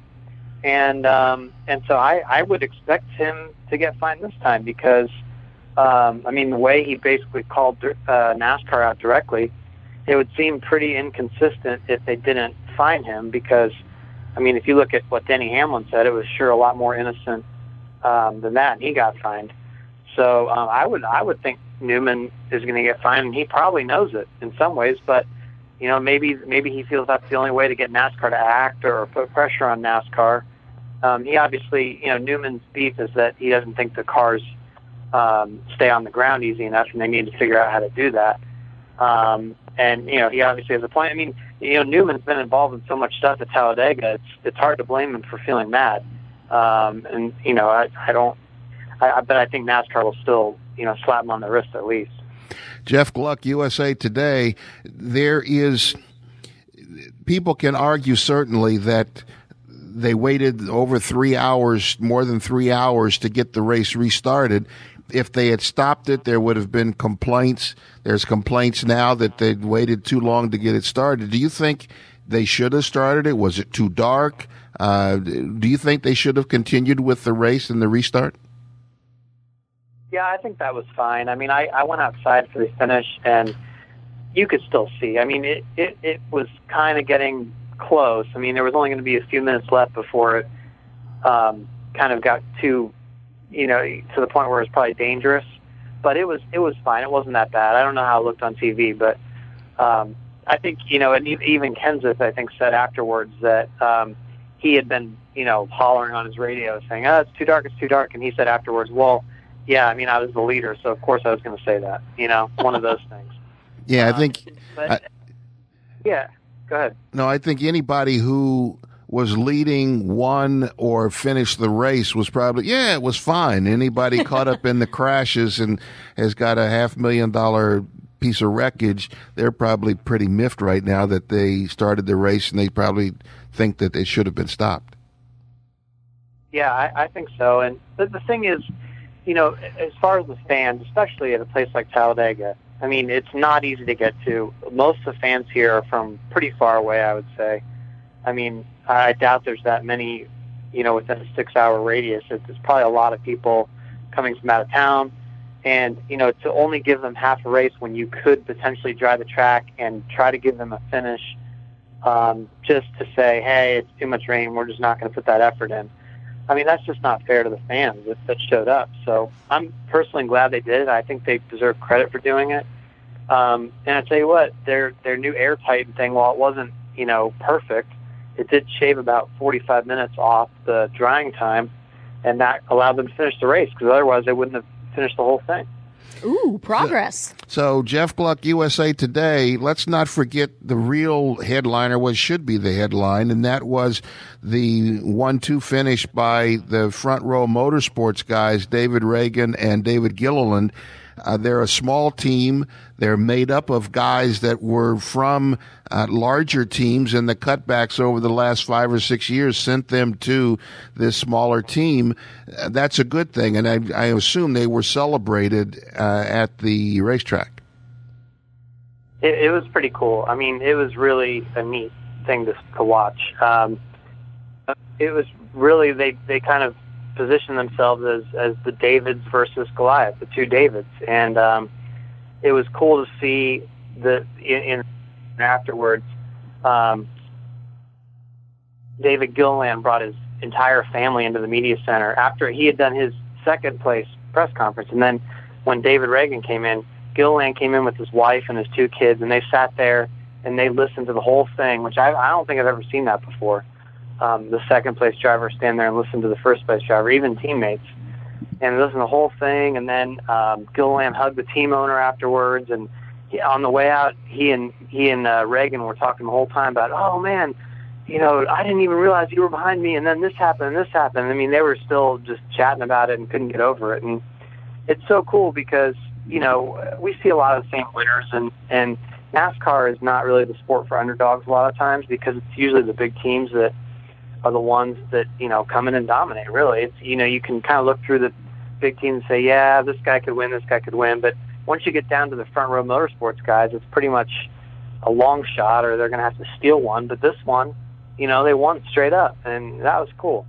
And um, and so I, I would expect him to get fined this time because, um, I mean, the way he basically called uh, NASCAR out directly, it would seem pretty inconsistent if they didn't fine him because, I mean, if you look at what Denny Hamlin said, it was sure a lot more innocent um, than that, and he got fined. So um, I would I would think Newman is going to get fined, and he probably knows it in some ways. But you know, maybe maybe he feels that's the only way to get NASCAR to act or put pressure on NASCAR. Um, he obviously, you know, Newman's beef is that he doesn't think the cars um, stay on the ground easy enough, and they need to figure out how to do that. Um, and you know, he obviously has a point. I mean, you know, Newman's been involved in so much stuff at Talladega. It's it's hard to blame him for feeling mad. Um, and you know, I I don't. I, but I think NASCAR will still, you know, slap him on the wrist at least. Jeff Gluck, USA Today. There is, people can argue certainly that they waited over three hours, more than three hours to get the race restarted. if they had stopped it, there would have been complaints. There's complaints now that they'd waited too long to get it started. Do you think they should have started it? Was it too dark? Uh, do you think they should have continued with the race and the restart? Yeah, I think that was fine. I mean, I, I went outside for the finish, and you could still see. I mean, it, it, it was kind of getting close. I mean, there was only going to be a few minutes left before it um, kind of got too, you know, to the point where it was probably dangerous. But it was it was fine. It wasn't that bad. I don't know how it looked on TV, but um, I think you know, and even Kenseth, I think, said afterwards that um, he had been, you know, hollering on his radio saying, "Oh, it's too dark. It's too dark." And he said afterwards, "Well, yeah, I mean, I was the leader, so of course I was going to say that." You know, one of those things. Yeah, I um, think. But I- yeah, go ahead. No, I think anybody who was leading, won, or finished the race was probably, yeah, it was fine. Anybody caught up in the crashes and has got a half million dollar piece of wreckage, they're probably pretty miffed right now that they started the race and they probably think that it should have been stopped. Yeah, I, I think so. And the, the thing is, you know, as far as the fans, especially at a place like Talladega, I mean, it's not easy to get to. Most of the fans here are from pretty far away, I would say. I mean, I doubt there's that many, you know, within a six-hour radius. It's, it's probably a lot of people coming from out of town. And, you know, to only give them half a race when you could potentially drive the track and try to give them a finish um, just to say, hey, it's too much rain, we're just not going to put that effort in. I mean, that's just not fair to the fans that, that showed up. So I'm personally glad they did it. I think they deserve credit for doing it. Um, and I tell you what, their their new Air Titan thing, while it wasn't you know perfect, it did shave about 45 minutes off the drying time, and that allowed them to finish the race because otherwise they wouldn't have finished the whole thing. Ooh, progress. So Jeff Gluck, USA Today. Let's not forget the real headliner, what should be the headline, and that was the one-two finish by the front row motorsports guys, David Ragan and David Gilliland. Uh, they're a small team. They're made up of guys that were from uh, larger teams, and the cutbacks over the last five or six years sent them to this smaller team. Uh, that's a good thing, and I, I assume they were celebrated uh, at the racetrack. It, it was pretty cool. I mean, it was really a neat thing to to watch. Um, it was really they they kind of positioned themselves as as the Davids versus Goliath, the two Davids, and um, it was cool to see the in, in afterwards. Um, David Gilliland brought his entire family into the media center after he had done his second place press conference, and then when David Ragan came in, Gilliland came in with his wife and his two kids, and they sat there and they listened to the whole thing, which I, I don't think I've ever seen that before. Um, the second place driver stand there and listen to the first place driver, even teammates, and listen to the whole thing. And then um, Gilliland hugged the team owner afterwards, and he, on the way out, he and he and uh, Ragan were talking the whole time about, oh man, you know, I didn't even realize you were behind me, and then this happened, and this happened. I mean, they were still just chatting about it and couldn't get over it, and it's so cool because you know we see a lot of the same winners, and and NASCAR is not really the sport for underdogs a lot of times because it's usually the big teams that are the ones that you know come in and dominate. Really, it's you know you can kind of look through the big teams and say, yeah, this guy could win, this guy could win, but once you get down to the front row motorsports guys, it's pretty much a long shot, or they're going to have to steal one. But this one, you know, they won straight up, and that was cool.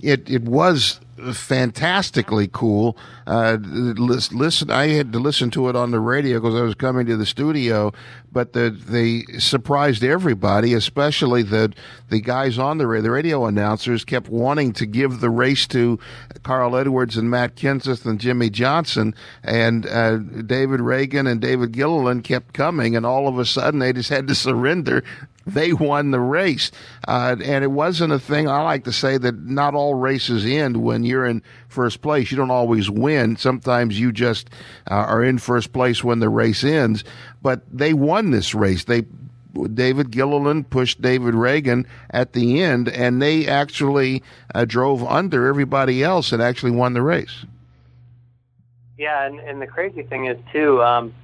It it was fantastically cool. Uh, listen, I had to listen to it on the radio because I was coming to the studio, but the, they surprised everybody, especially the the guys on the radio. The radio announcers kept wanting to give the race to Carl Edwards and Matt Kenseth and Jimmie Johnson, and uh, David Ragan and David Gilliland kept coming, and all of a sudden they just had to surrender they won the race. Uh, and it wasn't a thing. I like to say that not all races end when you're in first place. You don't always win. Sometimes you just uh, are in first place when the race ends. But they won this race. They David Gilliland pushed David Ragan at the end, and they actually uh, drove under everybody else and actually won the race. Yeah, and, and the crazy thing is too, um,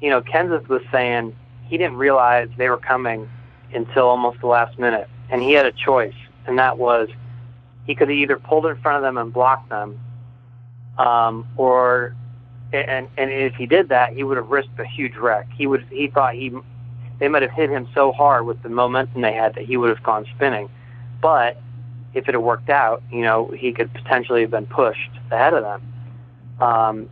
you know, Kenseth was saying he didn't realize they were coming until almost the last minute, and he had a choice, and that was he could have either pulled in front of them and blocked them, um, or and and if he did that, he would have risked a huge wreck. He would he thought he they might have hit him so hard with the momentum they had that he would have gone spinning. But if it had worked out, you know, he could potentially have been pushed ahead of them. Um,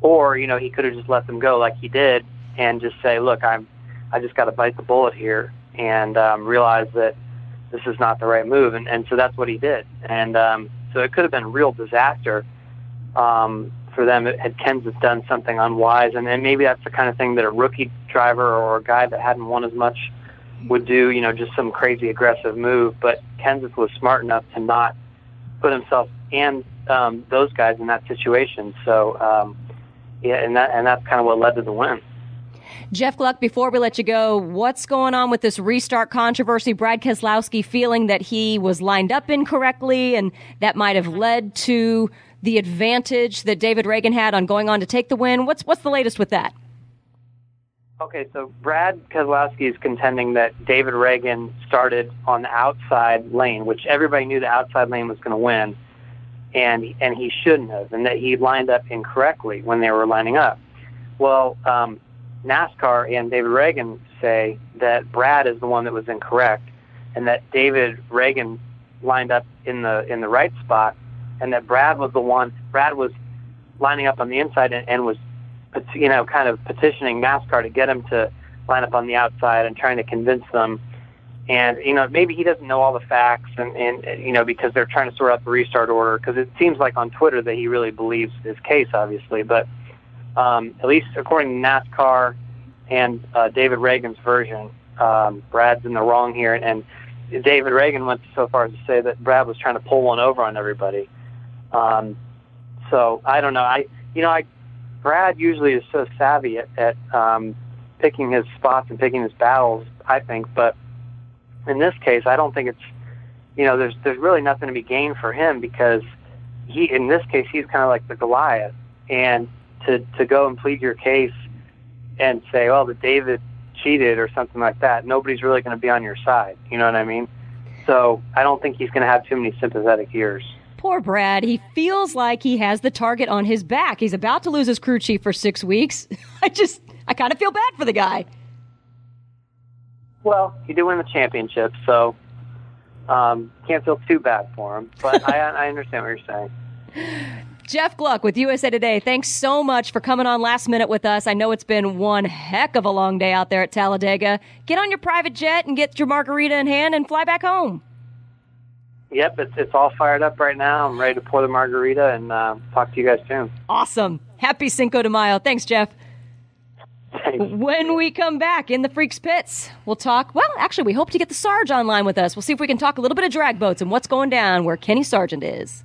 or you know, he could have just let them go like he did and just say, "Look, I'm I just got to bite the bullet here and um, realize that this is not the right move." And and so that's what he did. And um, so it could have been real disaster. Um, for them had Kenseth done something unwise, and then maybe that's the kind of thing that a rookie driver or a guy that hadn't won as much would do. You know, just some crazy aggressive move. But Kenseth was smart enough to not put himself and um, those guys in that situation. So um, yeah, and that and that's kind of what led to the win. Jeff Gluck, before we let you go, what's going on with this restart controversy? Brad Keselowski feeling that he was lined up incorrectly and that might have led to the advantage that David Ragan had on going on to take the win. What's what's the latest with that? Okay, so Brad Keselowski is contending that David Ragan started on the outside lane, which everybody knew the outside lane was going to win, and and he shouldn't have, and that he lined up incorrectly when they were lining up. Well, um, NASCAR and David Ragan say that Brad is the one that was incorrect, and that David Ragan lined up in the in the right spot and that Brad was the one. Brad was lining up on the inside and, and was, you know, kind of petitioning NASCAR to get him to line up on the outside and trying to convince them. And you know, maybe he doesn't know all the facts, and and you know, because they're trying to sort out the restart order. Because it seems like on Twitter that he really believes his case, obviously. But um, at least according to NASCAR and uh, David Ragan's version, um, Brad's in the wrong here, and David Ragan went so far as to say that Brad was trying to pull one over on everybody. Um, so I don't know. I you know I Brad usually is so savvy at, at um, picking his spots and picking his battles. I think, but in this case, I don't think it's you know there's there's really nothing to be gained for him because he in this case he's kind of like the Goliath, and to to go and plead your case and say, oh, that David cheated or something like that, nobody's really going to be on your side. You know what I mean? So I don't think he's going to have too many sympathetic ears. Poor Brad. He feels like he has the target on his back. He's about to lose his crew chief for six weeks. I just, I kind of feel bad for the guy. Well, he did win the championship, so um, can't feel too bad for him. But I, I understand what you're saying. Jeff Gluck with USA Today. Thanks so much for coming on last minute with us. I know it's been one heck of a long day out there at Talladega. Get on your private jet and get your margarita in hand and fly back home. Yep, it's it's all fired up right now. I'm ready to pour the margarita and uh, talk to you guys soon. Awesome. Happy Cinco de Mayo. Thanks, Jeff. Thanks. When we come back in the Freaks Pits, we'll talk. Well, actually, we hope to get the Sarge online with us. We'll see if we can talk a little bit of drag boats and what's going down where Kenny Sargent is.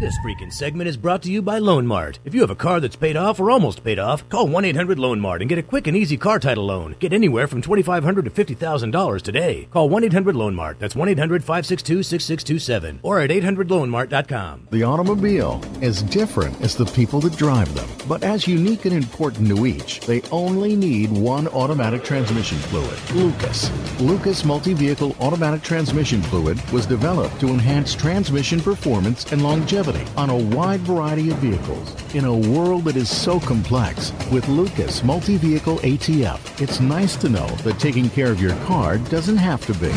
This freaking segment is brought to you by Loan Mart. If you have a car that's paid off or almost paid off, call 1 800 Loan Mart and get a quick and easy car title loan. Get anywhere from $2,500 to $50,000 today. Call 1 800 Loan Mart. That's 1 800 562 6627 or at 800loanmart.com. The automobile, as different as the people that drive them, but as unique and important to each, they only need one automatic transmission fluid Lucas. Lucas Multi Vehicle Automatic Transmission Fluid was developed to enhance transmission performance and longevity on a wide variety of vehicles. In a world that is so complex, with Lucas Multi Vehicle ATF, it's nice to know that taking care of your car doesn't have to be.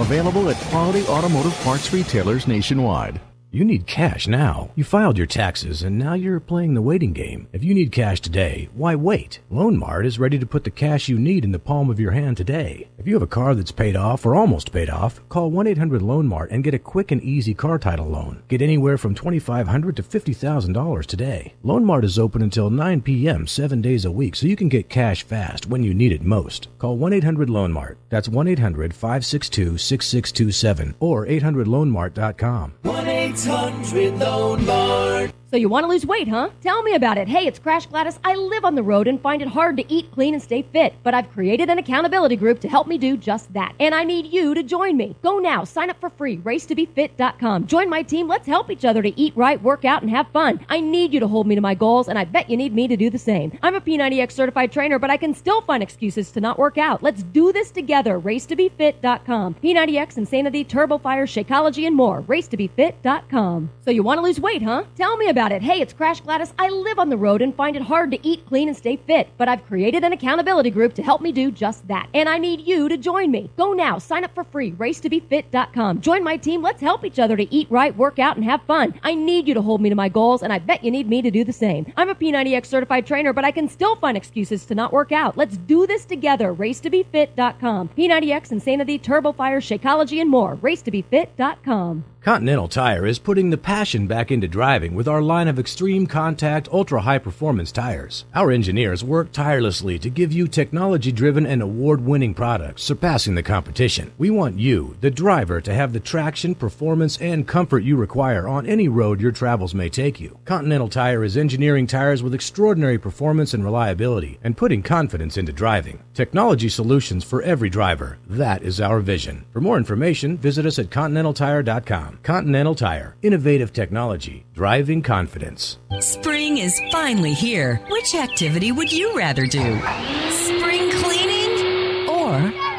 Available at quality automotive parts retailers nationwide. You need cash now. You filed your taxes and now you're playing the waiting game. If you need cash today, why wait? Loan Mart is ready to put the cash you need in the palm of your hand today. If you have a car that's paid off or almost paid off, call 1-800-LOAN-MART and get a quick and easy car title loan. Get anywhere from $2,500 to $50,000 today. Loan Mart is open until 9 p.m. 7 days a week so you can get cash fast when you need it most. Call 1-800-LOAN-MART. That's 1-800-562-6627 or 800loanmart.com. 1 800 Loan Mart. So you want to lose weight, huh? Tell me about it. Hey, it's Crash Gladys. I live on the road and find it hard to eat clean and stay fit, but I've created an accountability group to help me do just that. And I need you to join me. Go now, sign up for free, racetobefit.com. Join my team. Let's help each other to eat right, work out, and have fun. I need you to hold me to my goals, and I bet you need me to do the same. I'm a P90X certified trainer, but I can still find excuses to not work out. Let's do this together. Racetobefit.com. P90X, Insanity, TurboFire, Shakeology, and more. Racetobefit.com. So you want to lose weight, huh? Tell me about it. Hey, it's Crash Gladys. I live on the road and find it hard to eat clean and stay fit, but I've created an accountability group to help me do just that. And I need you to join me. Go now, sign up for free, racetobefit.com. Join my team. Let's help each other to eat right, work out, and have fun. I need you to hold me to my goals, and I bet you need me to do the same. I'm a P90X certified trainer, but I can still find excuses to not work out. Let's do this together. Racetobefit.com. P90X, Insanity, Turbo Fire, Shakeology, and more. Racetobefit.com. Continental Tire is putting the passion back into driving with our line of extreme contact, ultra high performance tires. Our engineers work tirelessly to give you technology driven and award winning products, surpassing the competition. We want you, the driver, to have the traction, performance, and comfort you require on any road your travels may take you. Continental Tire is engineering tires with extraordinary performance and reliability and putting confidence into driving. Technology solutions for every driver. That is our vision. For more information, visit us at continentaltire.com. Continental Tire. Innovative technology. Driving confidence. Spring is finally here. Which activity would you rather do? Spring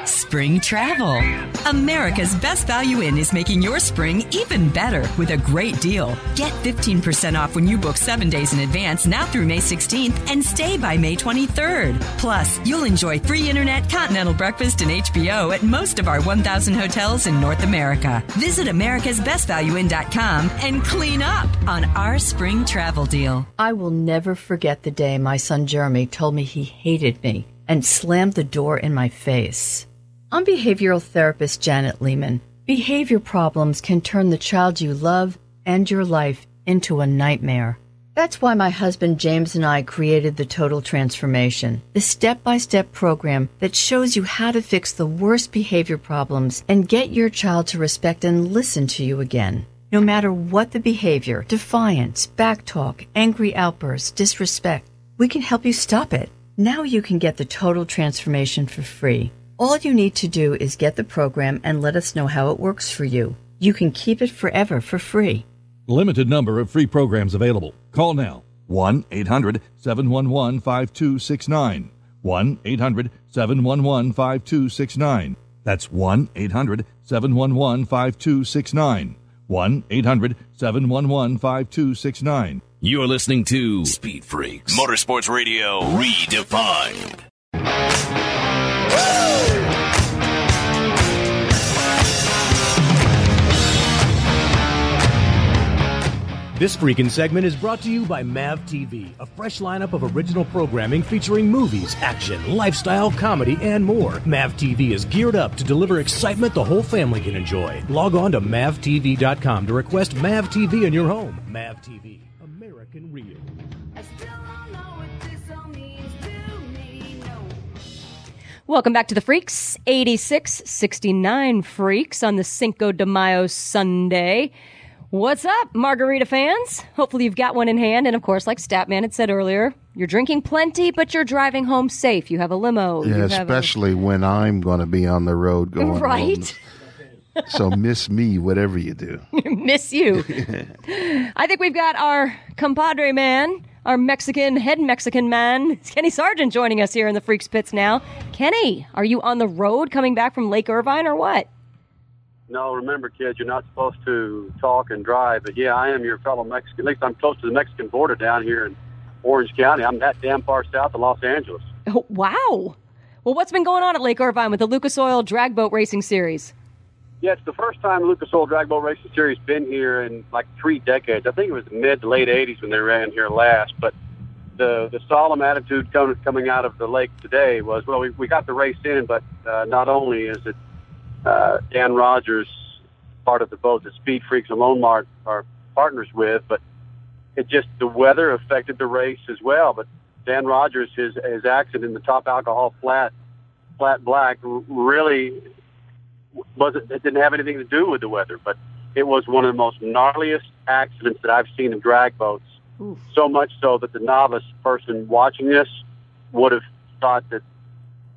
spring travel? America's Best Value Inn is making your spring even better with a great deal. Get 15% off when you book seven days in advance now through May 16th and stay by May 23rd. Plus, you'll enjoy free internet, continental breakfast, and HBO at most of our 1,000 hotels in North America. Visit americasbestvalueinn.com and clean up on our spring travel deal. I will never forget the day my son Jeremy told me he hated me and slammed the door in my face. I'm behavioral therapist Janet Lehman. Behavior problems can turn the child you love and your life into a nightmare. That's why my husband James and I created the Total Transformation, the step by step program that shows you how to fix the worst behavior problems and get your child to respect and listen to you again. No matter what the behavior defiance, backtalk, angry outbursts, disrespect we can help you stop it. Now you can get the Total Transformation for free. All you need to do is get the program and let us know how it works for you. You can keep it forever for free. Limited number of free programs available. Call now 1 800 711 5269. 1 800 711 5269. That's 1 800 711 5269. 1 800 711 5269. You're listening to Speed Freaks Motorsports Radio Redefined. This freaking segment is brought to you by MAV TV, a fresh lineup of original programming featuring movies, action, lifestyle, comedy, and more. MAV TV is geared up to deliver excitement the whole family can enjoy. Log on to mavtv.com to request MAV TV in your home. MAV TV, American Real. Welcome back to the Freaks. 8669 Freaks on the Cinco de Mayo Sunday. What's up, margarita fans? Hopefully you've got one in hand. And of course, like Statman had said earlier, you're drinking plenty, but you're driving home safe. You have a limo. Yeah, you have a- especially when I'm going to be on the road going home. Right? So miss me, whatever you do. Miss you. I think we've got our compadre man, our Mexican, head Mexican man, it's Kenny Sargent, joining us here in the Freaks Pits now. Kenny, are you on the road coming back from Lake Irvine or what? No, remember, kids, you're not supposed to talk and drive. But yeah, I am your fellow Mexican. At least I'm close to the Mexican border down here in Orange County. I'm that damn far south of Los Angeles. Oh, wow. Well, what's been going on at Lake Irvine with the Lucas Oil Drag Boat Racing Series? Yeah, it's the first time Lucas Oil Drag Boat Racing Series been here in like three decades. I think it was mid to late '80s when they ran here last. But the the solemn attitude coming coming out of the lake today was, well, we we got the race in, but uh, not only is it uh, Dan Rogers part of the boat that Speed Freaks and Loan Mart are partners with, but it just the weather affected the race as well. But Dan Rogers, his his accident in the top alcohol flat flat black really wasn't it didn't have anything to do with the weather, but it was one of the most gnarliest accidents that I've seen in drag boats So much so that the novice person watching this would have thought that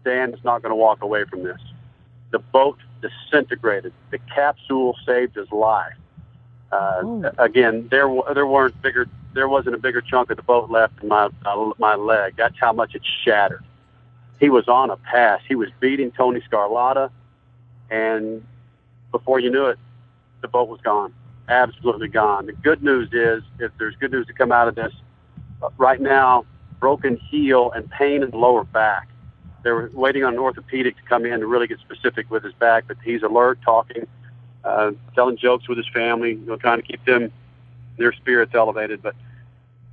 Dan is not going to walk away from this. The boat disintegrated. The capsule saved his life. Uh, Again, there there weren't bigger. There wasn't a bigger chunk of the boat left in my uh, my leg. That's how much it shattered. He was on a pass. He was beating Tony Scarlatta, and before you knew it, the boat was gone. Absolutely gone. The good news is, if there's good news to come out of this, right now, broken heel and pain in the lower back. They're waiting on an orthopedic to come in to really get specific with his back, but he's alert, talking, uh, telling jokes with his family, you know, trying to keep them their spirits elevated. But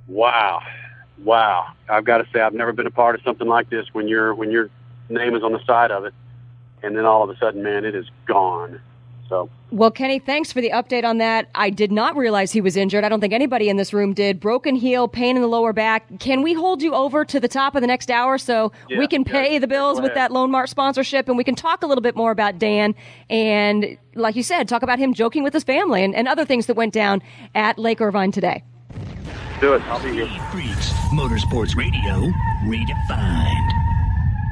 wow, wow! I've got to say, I've never been a part of something like this. When your when your name is on the side of it, and then all of a sudden, man, it is gone. So Well, Kenny, thanks for the update on that. I did not realize he was injured. I don't think anybody in this room did. Broken heel, pain in the lower back. Can we hold you over to the top of the next hour so Yeah, we can yeah, pay the bills go with ahead. that Loan Mart sponsorship and we can talk a little bit more about Dan and, like you said, talk about him joking with his family and, and other things that went down at Lake Irvine today. do it. I'll be here. Freaks, Motorsports Radio, redefined.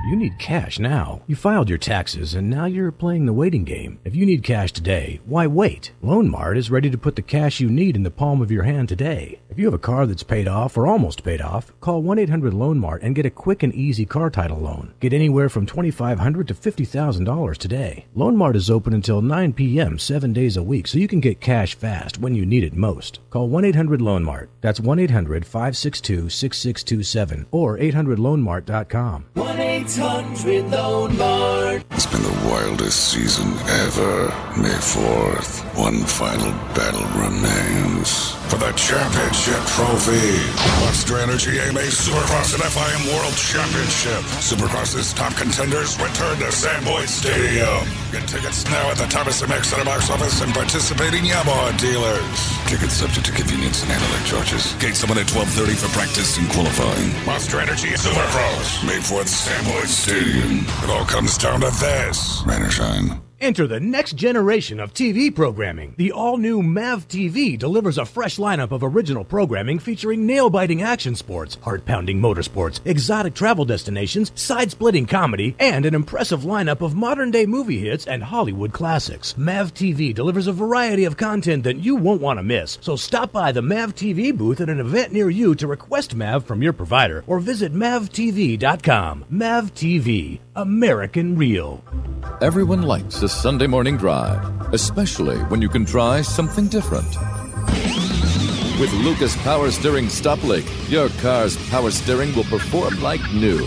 You need cash now. You filed your taxes and now you're playing the waiting game. If you need cash today, why wait? Loan Mart is ready to put the cash you need in the palm of your hand today. If you have a car that's paid off or almost paid off, call 1-800 Mart and get a quick and easy car title loan. Get anywhere from $2,500 to $50,000 today. Loan Mart is open until 9 p.m. 7 days a week so you can get cash fast when you need it most. Call 1-800 Loan Mart. That's 1-800-562-6627 or 800loanmart.com. 1 800 Loan Mart. It's been the wildest season ever. May 4th, one final battle remains. For the championship trophy. Monster Energy AMA Supercross and FIM World Championship. Supercross's top contenders return to Sam Boyd Stadium. Get tickets now at the Thomas MX Center box office and participating Yamaha dealers. Tickets subject to convenience and handling charges. Gates open at 1230 for practice and qualifying. Monster Energy Supercross. May 4th, Sam Boyd Stadium. It all comes down to this. Rain or shine. Enter the next generation of TV programming. The all new MAV TV delivers a fresh lineup of original programming featuring nail biting action sports, heart pounding motorsports, exotic travel destinations, side splitting comedy, and an impressive lineup of modern day movie hits and Hollywood classics. MAV TV delivers a variety of content that you won't want to miss. So stop by the MAV TV booth at an event near you to request MAV from your provider or visit MAVTV.com. MAV TV, American Real. Everyone likes a Sunday morning drive, especially when you can try something different. With Lucas Power Steering Stop Leak, your car's power steering will perform like new.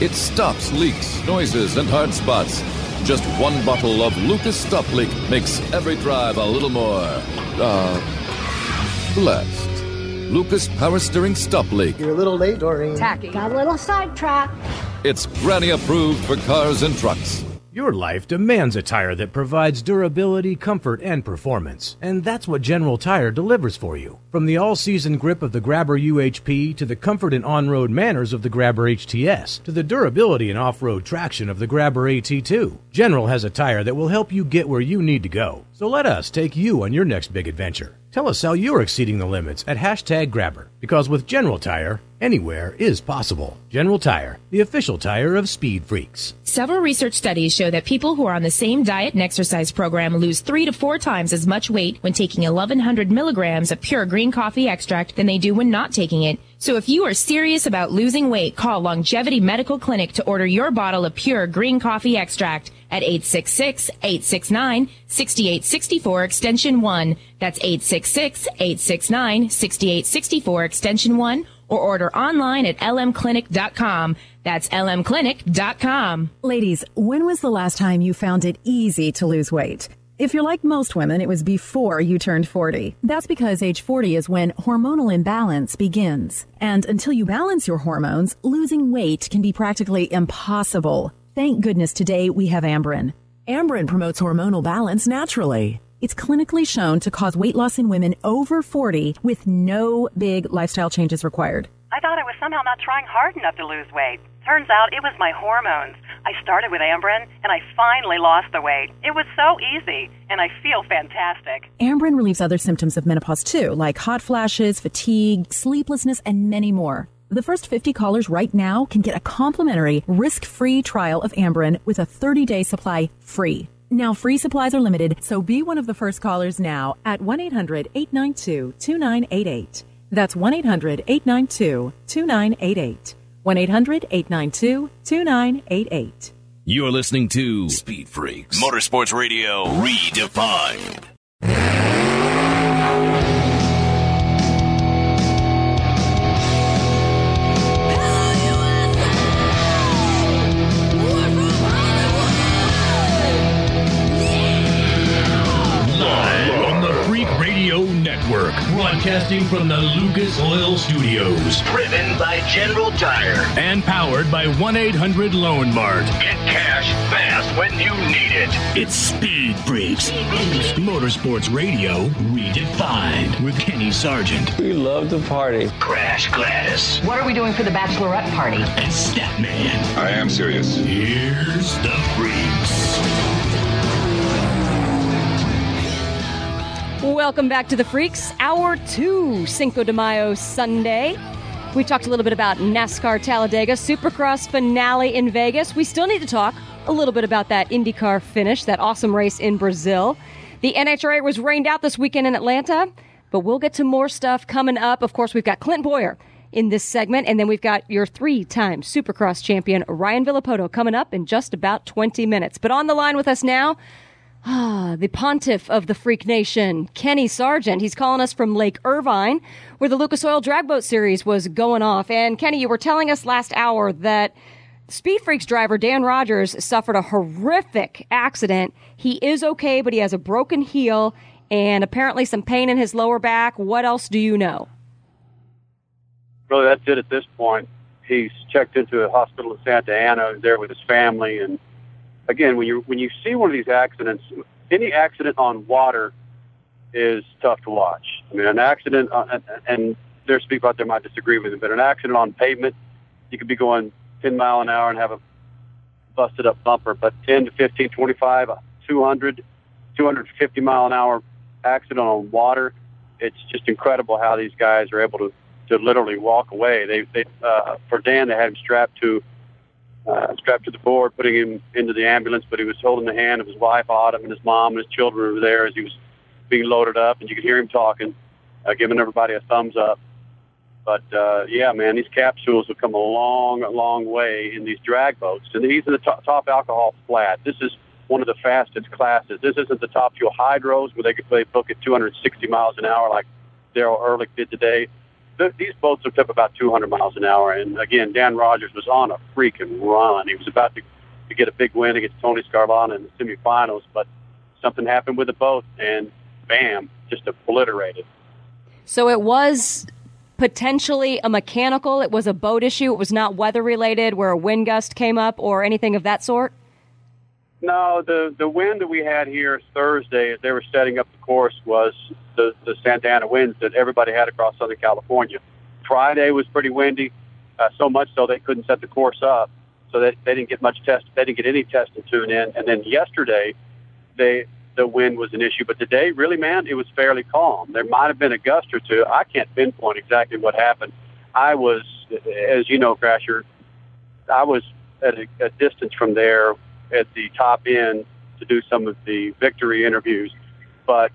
It stops leaks, noises, and hard spots. Just one bottle of Lucas Stop Leak makes every drive a little more, uh, blessed. Lucas Power Steering Stop Leak. You're a little late, Doreen. Tacky. Got a little sidetracked. It's granny approved for cars and trucks. Your life demands a tire that provides durability, comfort, and performance. And that's what General Tire delivers for you. From the all season grip of the Grabber UHP to the comfort and on road manners of the Grabber HTS to the durability and off road traction of the Grabber AT2, General has a tire that will help you get where you need to go. So let us take you on your next big adventure. Tell us how you're exceeding the limits at hashtag Grabber. Because with General Tire, anywhere is possible. General Tire, the official tire of Speed Freaks. Several research studies show that people who are on the same diet and exercise program lose three to four times as much weight when taking 1100 milligrams of pure green coffee extract than they do when not taking it. So if you are serious about losing weight, call Longevity Medical Clinic to order your bottle of pure green coffee extract at 866-869-6864 extension 1. That's 866-869-6864 extension 1 or order online at lmclinic.com. That's lmclinic.com. Ladies, when was the last time you found it easy to lose weight? If you're like most women, it was before you turned 40. That's because age 40 is when hormonal imbalance begins. And until you balance your hormones, losing weight can be practically impossible. Thank goodness today we have Amberen. Amberen promotes hormonal balance naturally. It's clinically shown to cause weight loss in women over 40 with no big lifestyle changes required. I thought I was somehow not trying hard enough to lose weight. Turns out it was my hormones. I started with Amberen, and I finally lost the weight. It was so easy, and I feel fantastic. Amberen relieves other symptoms of menopause too, like hot flashes, fatigue, sleeplessness, and many more. The first 50 callers right now can get a complimentary, risk-free trial of Amberen with a 30-day supply free. Now, free supplies are limited, so be one of the first callers now at 1-800-892-2988. That's 1-800-892-2988. 1-800-892-2988. You're listening to Speed Freaks Motorsports Radio Redefined. Broadcasting from the Lucas Oil Studios. Driven by General Tire. And powered by 1 800 Loan Mart. Get cash fast when you need it. It's Speed Freaks. Motorsports Radio redefined with Kenny Sargent. We love to party. Crash Gladys. What are we doing for the bachelorette party? And Statman. I am serious. Here's the Freaks. Welcome back to the Freaks, Hour 2, Cinco de Mayo Sunday. We talked a little bit about NASCAR Talladega, Supercross finale in Vegas. We still need to talk a little bit about that IndyCar finish, that awesome race in Brazil. The NHRA was rained out this weekend in Atlanta, but we'll get to more stuff coming up. Of course, we've got Clint Bowyer in this segment, and then we've got your three time Supercross champion, Ryan Villopoto, coming up in just about 20 minutes. But on the line with us now, Ah, the pontiff of the Freak Nation, Kenny Sargent. He's calling us from Lake Irvine, where the Lucas Oil Dragboat Series was going off. And Kenny, you were telling us last hour that Speed Freaks driver Dan Rogers suffered a horrific accident. He is okay, but he has a broken heel and apparently some pain in his lower back. What else do you know? Really, that's it at this point. He's checked into a hospital in Santa Ana, He's there with his family, and again, when you when you see one of these accidents, any accident on water is tough to watch. I mean, an accident, uh, and, and there's people out there might disagree with it, but an accident on pavement, you could be going 10 mile an hour and have a busted up bumper, but 10 to 15, 25, 200, 250 mile an hour accident on water, it's just incredible how these guys are able to to literally walk away. They, they uh, for Dan, they had him strapped to uh, strapped to the board, putting him into the ambulance, but he was holding the hand of his wife, Autumn, and his mom and his children were there as he was being loaded up, and you could hear him talking, uh, giving everybody a thumbs up. But uh, yeah, man, these capsules have come a long, long way in these drag boats, and these are the top, top alcohol flat. This is one of the fastest classes. This isn't the top fuel hydros where they could play book at 260 miles an hour like Daryl Ehrlich did today th- these boats hooked up about 200 miles an hour. And again, Dan Rogers was on a freaking run. He was about to, to get a big win against Tony Scarlatti in the semifinals, but something happened with the boat, and bam, just obliterated. So it was potentially a mechanical, it was a boat issue, it was not weather related where a wind gust came up or anything of that sort? No, the the wind that we had here Thursday, as they were setting up the course, was the the Santa Ana winds that everybody had across Southern California. Friday was pretty windy, uh, so much so they couldn't set the course up, so that they didn't get much test. They didn't get any test to tune in. And then yesterday, they the wind was an issue, but today, really, man, it was fairly calm. There might have been a gust or two. I can't pinpoint exactly what happened. I was, as you know, Crasher, I was at a, a distance from there at the top end to do some of the victory interviews, but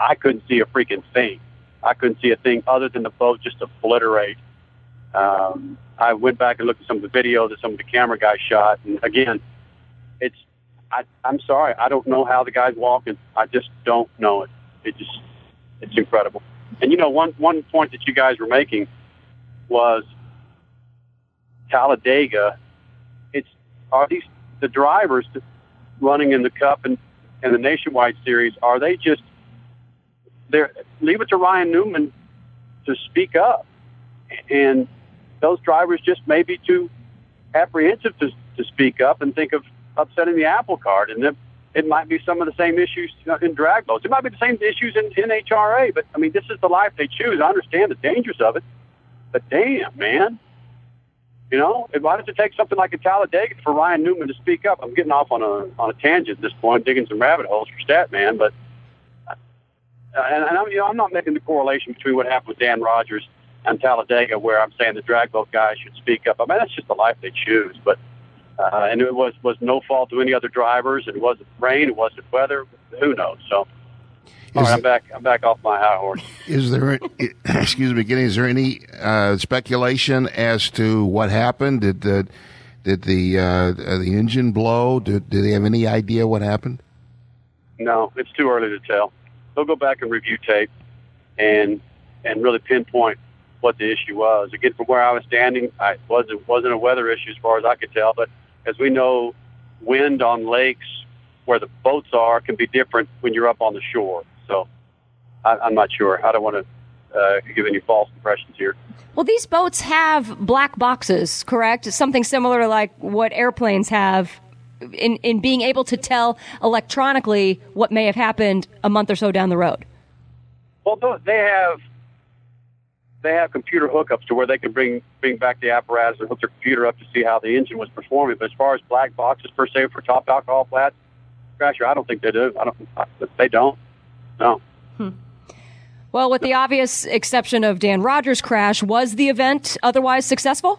I couldn't see a freaking thing. I couldn't see a thing other than the boat just obliterate. Um, I went back and looked at some of the video that some of the camera guys shot, and again, it's I, I'm sorry, I don't know how the guy's walking. I just don't know it. It just it's incredible. And you know, one one point that you guys were making was Talladega. It's are these the drivers running in the Cup and and the Nationwide Series? Are they just there? Leave it to Ryan Newman to speak up, and those drivers just may be too apprehensive to to speak up and think of upsetting the apple cart, and then it might be some of the same issues in drag boats. It might be the same issues in, in HRA, but I mean, this is the life they choose. I understand the dangers of it, but damn, man, You know, why does it take something like a Talladega for Ryan Newman to speak up? I'm getting off on a on a tangent at this point, digging some rabbit holes for Statman, but uh, and, and I'm you know I'm not making the correlation between what happened with Dan Rogers and Talladega, where I'm saying the drag boat guys should speak up. I mean that's just the life they choose, but uh, and it was was no fault to any other drivers. It wasn't rain, it wasn't weather. Who knows? So. All right, I'm back. I'm back off my high horse. Is there, excuse me, Kenny, is there any uh, speculation as to what happened? Did the did the uh, the engine blow? Did, do they have any idea what happened? No, it's too early to tell. They'll go back and review tape and and really pinpoint what the issue was. Again, from where I was standing, I wasn't wasn't a weather issue as far as I could tell. But as we know, wind on lakes where the boats are can be different when you're up on the shore. So I, I'm not sure. I don't want to uh, give any false impressions here. Well, these boats have black boxes, correct? Something similar to like what airplanes have in, in being able to tell electronically what may have happened a month or so down the road. Well, they have they have computer hookups to where they can bring bring back the apparatus and hook their computer up to see how the engine was performing. But as far as black boxes per se for top alcohol flats, Crasher, I don't think they do. I don't. I, they don't. No. Well, with the obvious exception of Dan Rogers' crash, was the event otherwise successful?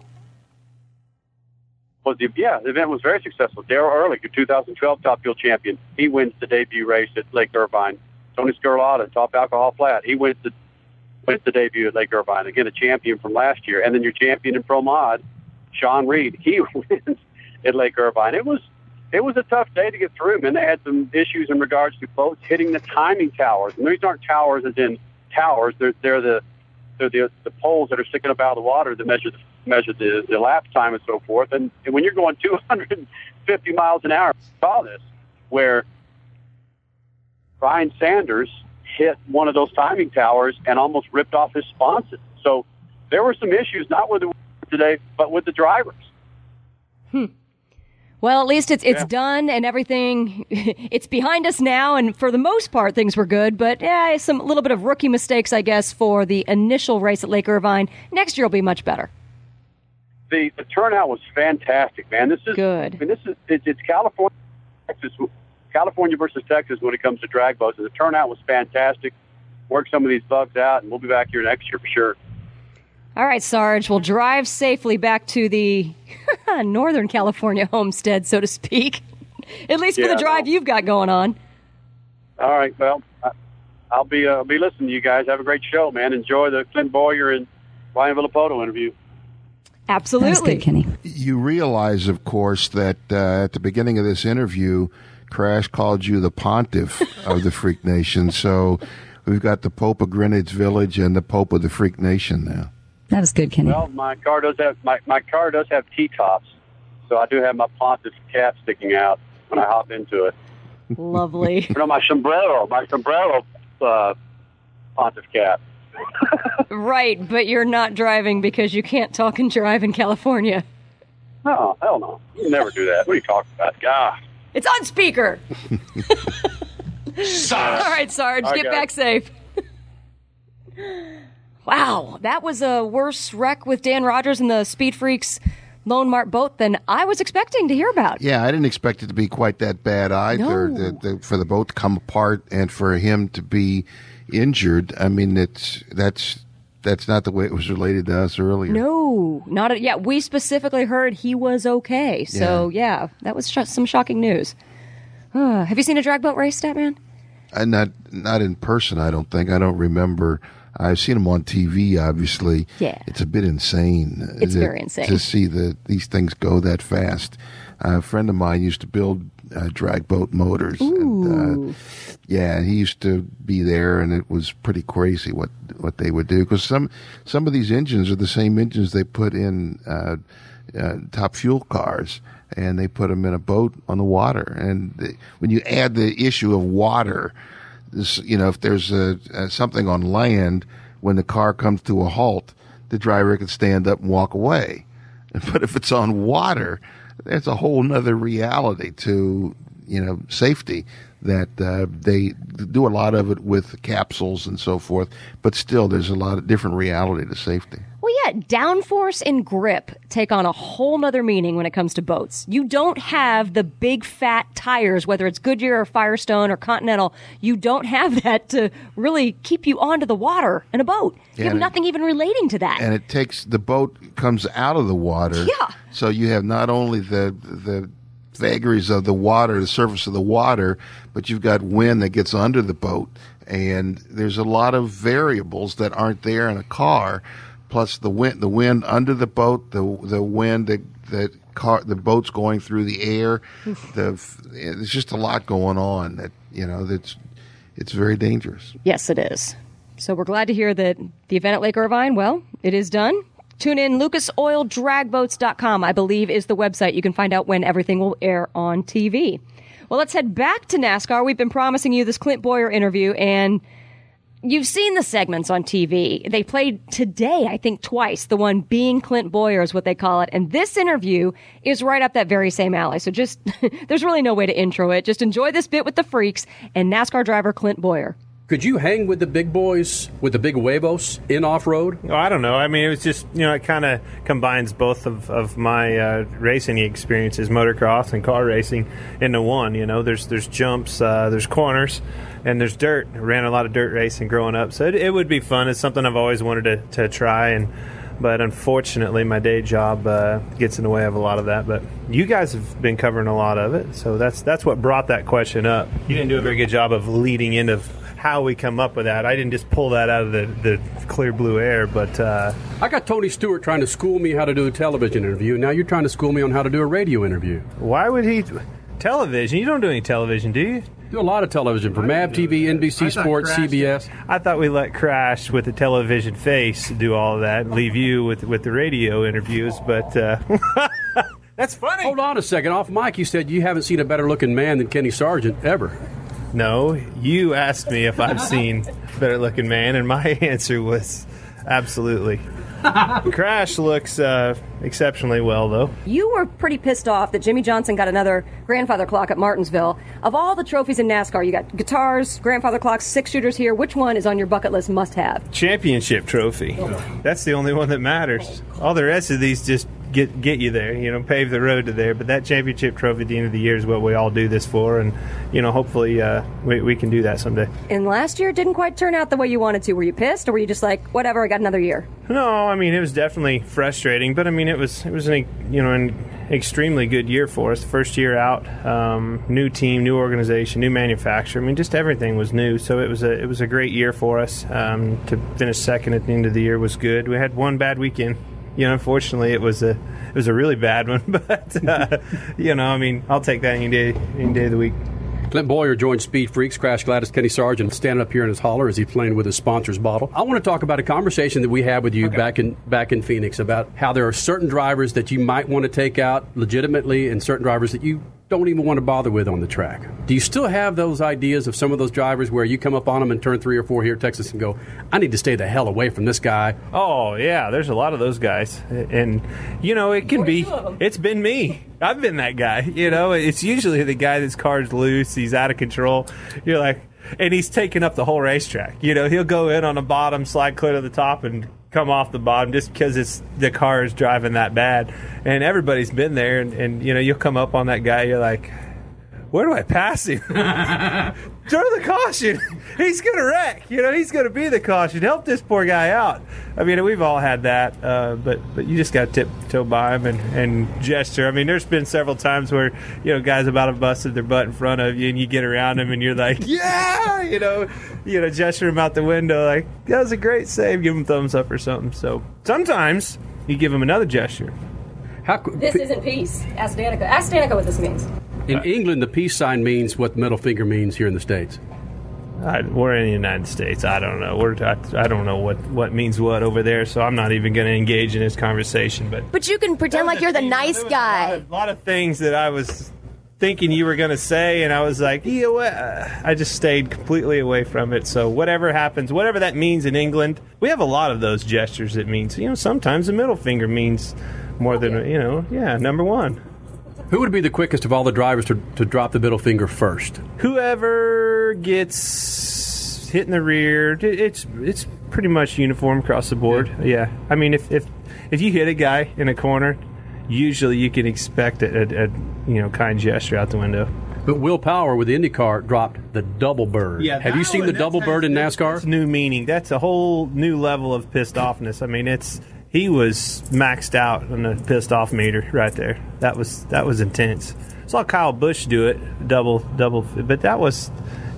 Was the yeah the event was very successful. Daryl Ehrlich, your 2012 Top Fuel champion, he wins the debut race at Lake Irvine. Tony Scarlotta, Top Alcohol Flat, he wins the wins the debut at Lake Irvine. Again, a champion from last year, and then your champion in Pro Mod, Sean Reed, he wins at Lake Irvine. It was it was a tough day to get through, man. They had some issues in regards to boats hitting the timing towers. And these aren't towers as in towers. They're they're the they're the the poles that are sticking up out of the water that measure the, measure the, the lap time and so forth. And, and when you're going 250 miles an hour, saw this where Ryan Sanders hit one of those timing towers and almost ripped off his sponson. So there were some issues, not with the today, but with the drivers. Hmm. Well, at least it's it's Yeah. done and everything. It's behind us now, and for the most part, things were good. But yeah, some little bit of rookie mistakes, I guess, for the initial race at Lake Irvine. Next year will be much better. the the turnout was fantastic, man. This is good. I mean, this is it, it's California, Texas, California versus Texas when it comes to drag boats. And the turnout was fantastic. Work some of these bugs out, and we'll be back here next year for sure. All right, Sarge, we'll drive safely back to the Northern California homestead, so to speak. At least for the I drive you've got going on. All right, well, I, I'll be uh, I'll be listening to you guys. Have a great show, man. Enjoy the Clint Bowyer and Ryan Villopoto interview. Absolutely. Kenny. You realize, of course, that uh, at the beginning of this interview, Crash called you the pontiff of the Freak Nation. So we've got the Pope of Greenwich Village and the Pope of the Freak Nation now. That was good, Kenny. Well, my car does have my, my car does have T tops, so I do have my pontiff cap sticking out when I hop into it. Lovely. You know, my sombrero, my sombrero uh, pontiff cap. right, but you're not driving because you can't talk and drive in California. No, hell no. You never do that. What are you talking about? God. It's on speaker. Sarge. All right, Sarge, I get got back safe. Wow, that was a worse wreck with Dan Rogers and the Speed Freaks Loan Mart boat than I was expecting to hear about. Yeah, I didn't expect it to be quite that bad either. No. The, the, for the boat to come apart and for him to be injured, I mean, it's that's that's not the way it was related to us earlier. No, not a, yeah. We specifically heard he was okay. So yeah, that was sh- some shocking news. Uh, have you seen a drag boat race, Statman? Uh, not not in person. I don't think. I don't remember. I've seen them on TV. Obviously, Yeah. It's a bit insane. It's to- very insane. to see the these things go that fast. Uh, a friend of mine used to build uh, drag boat motors. And, uh, yeah, he used to be there, and it was pretty crazy what what they would do because some some of these engines are the same engines they put in uh, uh, top fuel cars, and they put them in a boat on the water. And they, when you add the issue of water, this, you know, if there's a, a something on land when the car comes to a halt, the driver can stand up and walk away. But if it's on water, there's a whole nother reality to you know safety that uh, they do a lot of it with capsules and so forth. But still, there's a lot of different reality to safety. Well, yeah, downforce and grip take on a whole nother meaning when it comes to boats. You don't have the big fat tires, whether it's Goodyear or Firestone or Continental. You don't have that to really keep you onto the water in a boat. You Yeah, have and it- nothing even relating to that. and it takes the boat comes out of the water. Yeah. So you have not only the the vagaries of the water, the surface of the water, but you've got wind that gets under the boat, and there's a lot of variables that aren't there in a car. Plus the wind, the wind under the boat, the the wind that that car, the boat's going through the air. the there's just a lot going on that you know that's it's very dangerous. Yes, it is. So we're glad to hear that the event at Lake Irvine, well, it is done. Tune in. LucasOilDragboats.com, I believe, is the website. You can find out when everything will air on TV. Well, let's head back to NASCAR. We've been promising you this Clint Bowyer interview, and you've seen the segments on TV. They played today, I think, twice. The one being Clint Bowyer is what they call it. And this interview is right up that very same alley. So just, there's really no way to intro it. Just enjoy this bit with the freaks and NASCAR driver Clint Bowyer. Could you hang with the big boys, with the big huevos in off road? Oh, I don't know. I mean, it was just you know, it kind of combines both of, of my uh, racing experiences, motocross and car racing, into one. You know, there's there's jumps, uh, there's corners, and there's dirt. I ran a lot of dirt racing growing up, so it, it would be fun. It's something I've always wanted to, to try, and but unfortunately, my day job uh, gets in the way of a lot of that. But you guys have been covering a lot of it, so that's that's what brought that question up. You didn't do a very good job of leading into how we come up with that. I didn't just pull that out of the, the clear blue air, but uh, I got Tony Stewart trying to school me how to do a television interview. Now you're trying to school me on how to do a radio interview. Why would he? Television? You don't do any television, do you? Do a lot of television for MAV TV, NBC Sports, CBS. I thought we let Crash with the television face do all of that, leave you with with the radio interviews. But uh, that's funny. Hold on a second. Off mic, you said you haven't seen a better looking man than Kenny Sargent ever. No, you asked me if I've seen a better looking man, and my answer was absolutely. Crash looks uh, exceptionally well, though. You were pretty pissed off that Jimmie Johnson got another grandfather clock at Martinsville. Of all the trophies in NASCAR, you got guitars, grandfather clocks, six shooters here. Which one is on your bucket list must have? Championship trophy. Oh. That's the only one that matters. All the rest of these just get get you there, you know, pave the road to there. But that championship trophy at the end of the year is what we all do this for, and you know, hopefully uh, we, we can do that someday. And last year didn't quite turn out the way you wanted to. Were you pissed, or were you just like, whatever, I got another year? No, I mean it was definitely frustrating, but I mean it was it was an you know an extremely good year for us. First year out, um, new team, new organization, new manufacturer. I mean just everything was new, so it was a it was a great year for us. Um, to finish second at the end of the year was good. We had one bad weekend. You know, unfortunately, it was a it was a really bad one, but uh, you know, I mean, I'll take that any day any day of the week. Clint Bowyer joined Speed Freaks, Crash Gladys, Kenny Sargent, standing up here in his holler as he's playing with his sponsor's bottle. I want to talk about a conversation that we had with you back in back in Phoenix about how there are certain drivers that you might want to take out legitimately, and certain drivers that you don't even want to bother with on the track. Do you still have those ideas of some of those drivers where you come up on them in turn three or four here at Texas and go, I need to stay the hell away from this guy? Oh yeah, there's a lot of those guys, and you know it can be. It's been me. I've been that guy. You know, it's usually the guy that's car's loose. He's out of control. You're like, and he's taking up the whole racetrack. You know, he'll go in on the bottom, slide clear to the top, and come off the bottom just because it's the car is driving that bad. And everybody's been there, and, and you know, you'll come up on that guy. You're like, where do I pass him? Throw the caution. He's going to wreck. You know, he's going to be the caution. Help this poor guy out. I mean, we've all had that, uh, but but you just got to tiptoe by him and, and gesture. I mean, there's been several times where you know guys about to busted their butt in front of you, and you get around them, and you're like, yeah, you know, you know, gesture him out the window, like that was a great save. Give him a thumbs up or something. So sometimes you give him another gesture. How, This isn't peace. Ask Danica. Ask Danica what this means. In England, the peace sign means what the middle finger means here in the States. I, we're in the United States. I don't know. We're I, I don't know what, what means what over there. So I'm not even going to engage in this conversation. But But you can pretend like you're the nice guy. a lot of things that I was thinking you were going to say, and I was like, yeah, what? I just stayed completely away from it. So whatever happens, whatever that means in England, we have a lot of those gestures. That means you know sometimes the middle finger means more than you know. Yeah, number one. Who would be the quickest of all the drivers to, to drop the middle finger first? Whoever gets hit in the rear, it- it's it's pretty much uniform across the board. Yeah, I mean if if if you hit a guy in a corner, usually you can expect a, a, a you know kind gesture out the window. But Will Power with the IndyCar dropped the double bird. Yeah, Have you seen the double bird in NASCAR? That's new meaning. That's a whole new level of pissed offness. I mean, it's he was maxed out on the pissed off meter right there. That was that was intense. Saw Kyle Busch do it, double double, but that was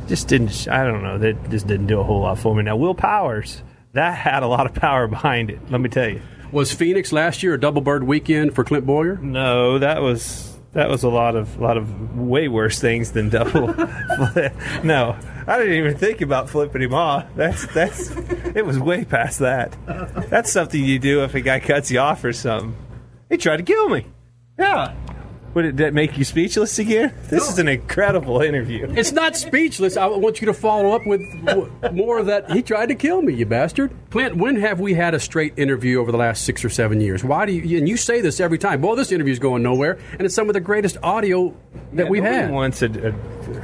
just didn't. I don't know. That just didn't do a whole lot for me. Now Will Powers, that had a lot of power behind it. Let me tell you. Was Phoenix last year a double bird weekend for Clint Bowyer? No, that was that was a lot of lot of way worse things than double. no, I didn't even think about flipping him off. That's that's it was way past that. That's something you do if a guy cuts you off or something. He tried to kill me. Yeah. Would it make you speechless again? This is an incredible interview. It's not speechless. I want you to follow up with more of that. He tried to kill me, you bastard. Clint, when have we had a straight interview over the last six or seven years? Why do you, and you say this every time, well, this interview's going nowhere, and it's some of the greatest audio that Yeah, we've had. Wants a, a-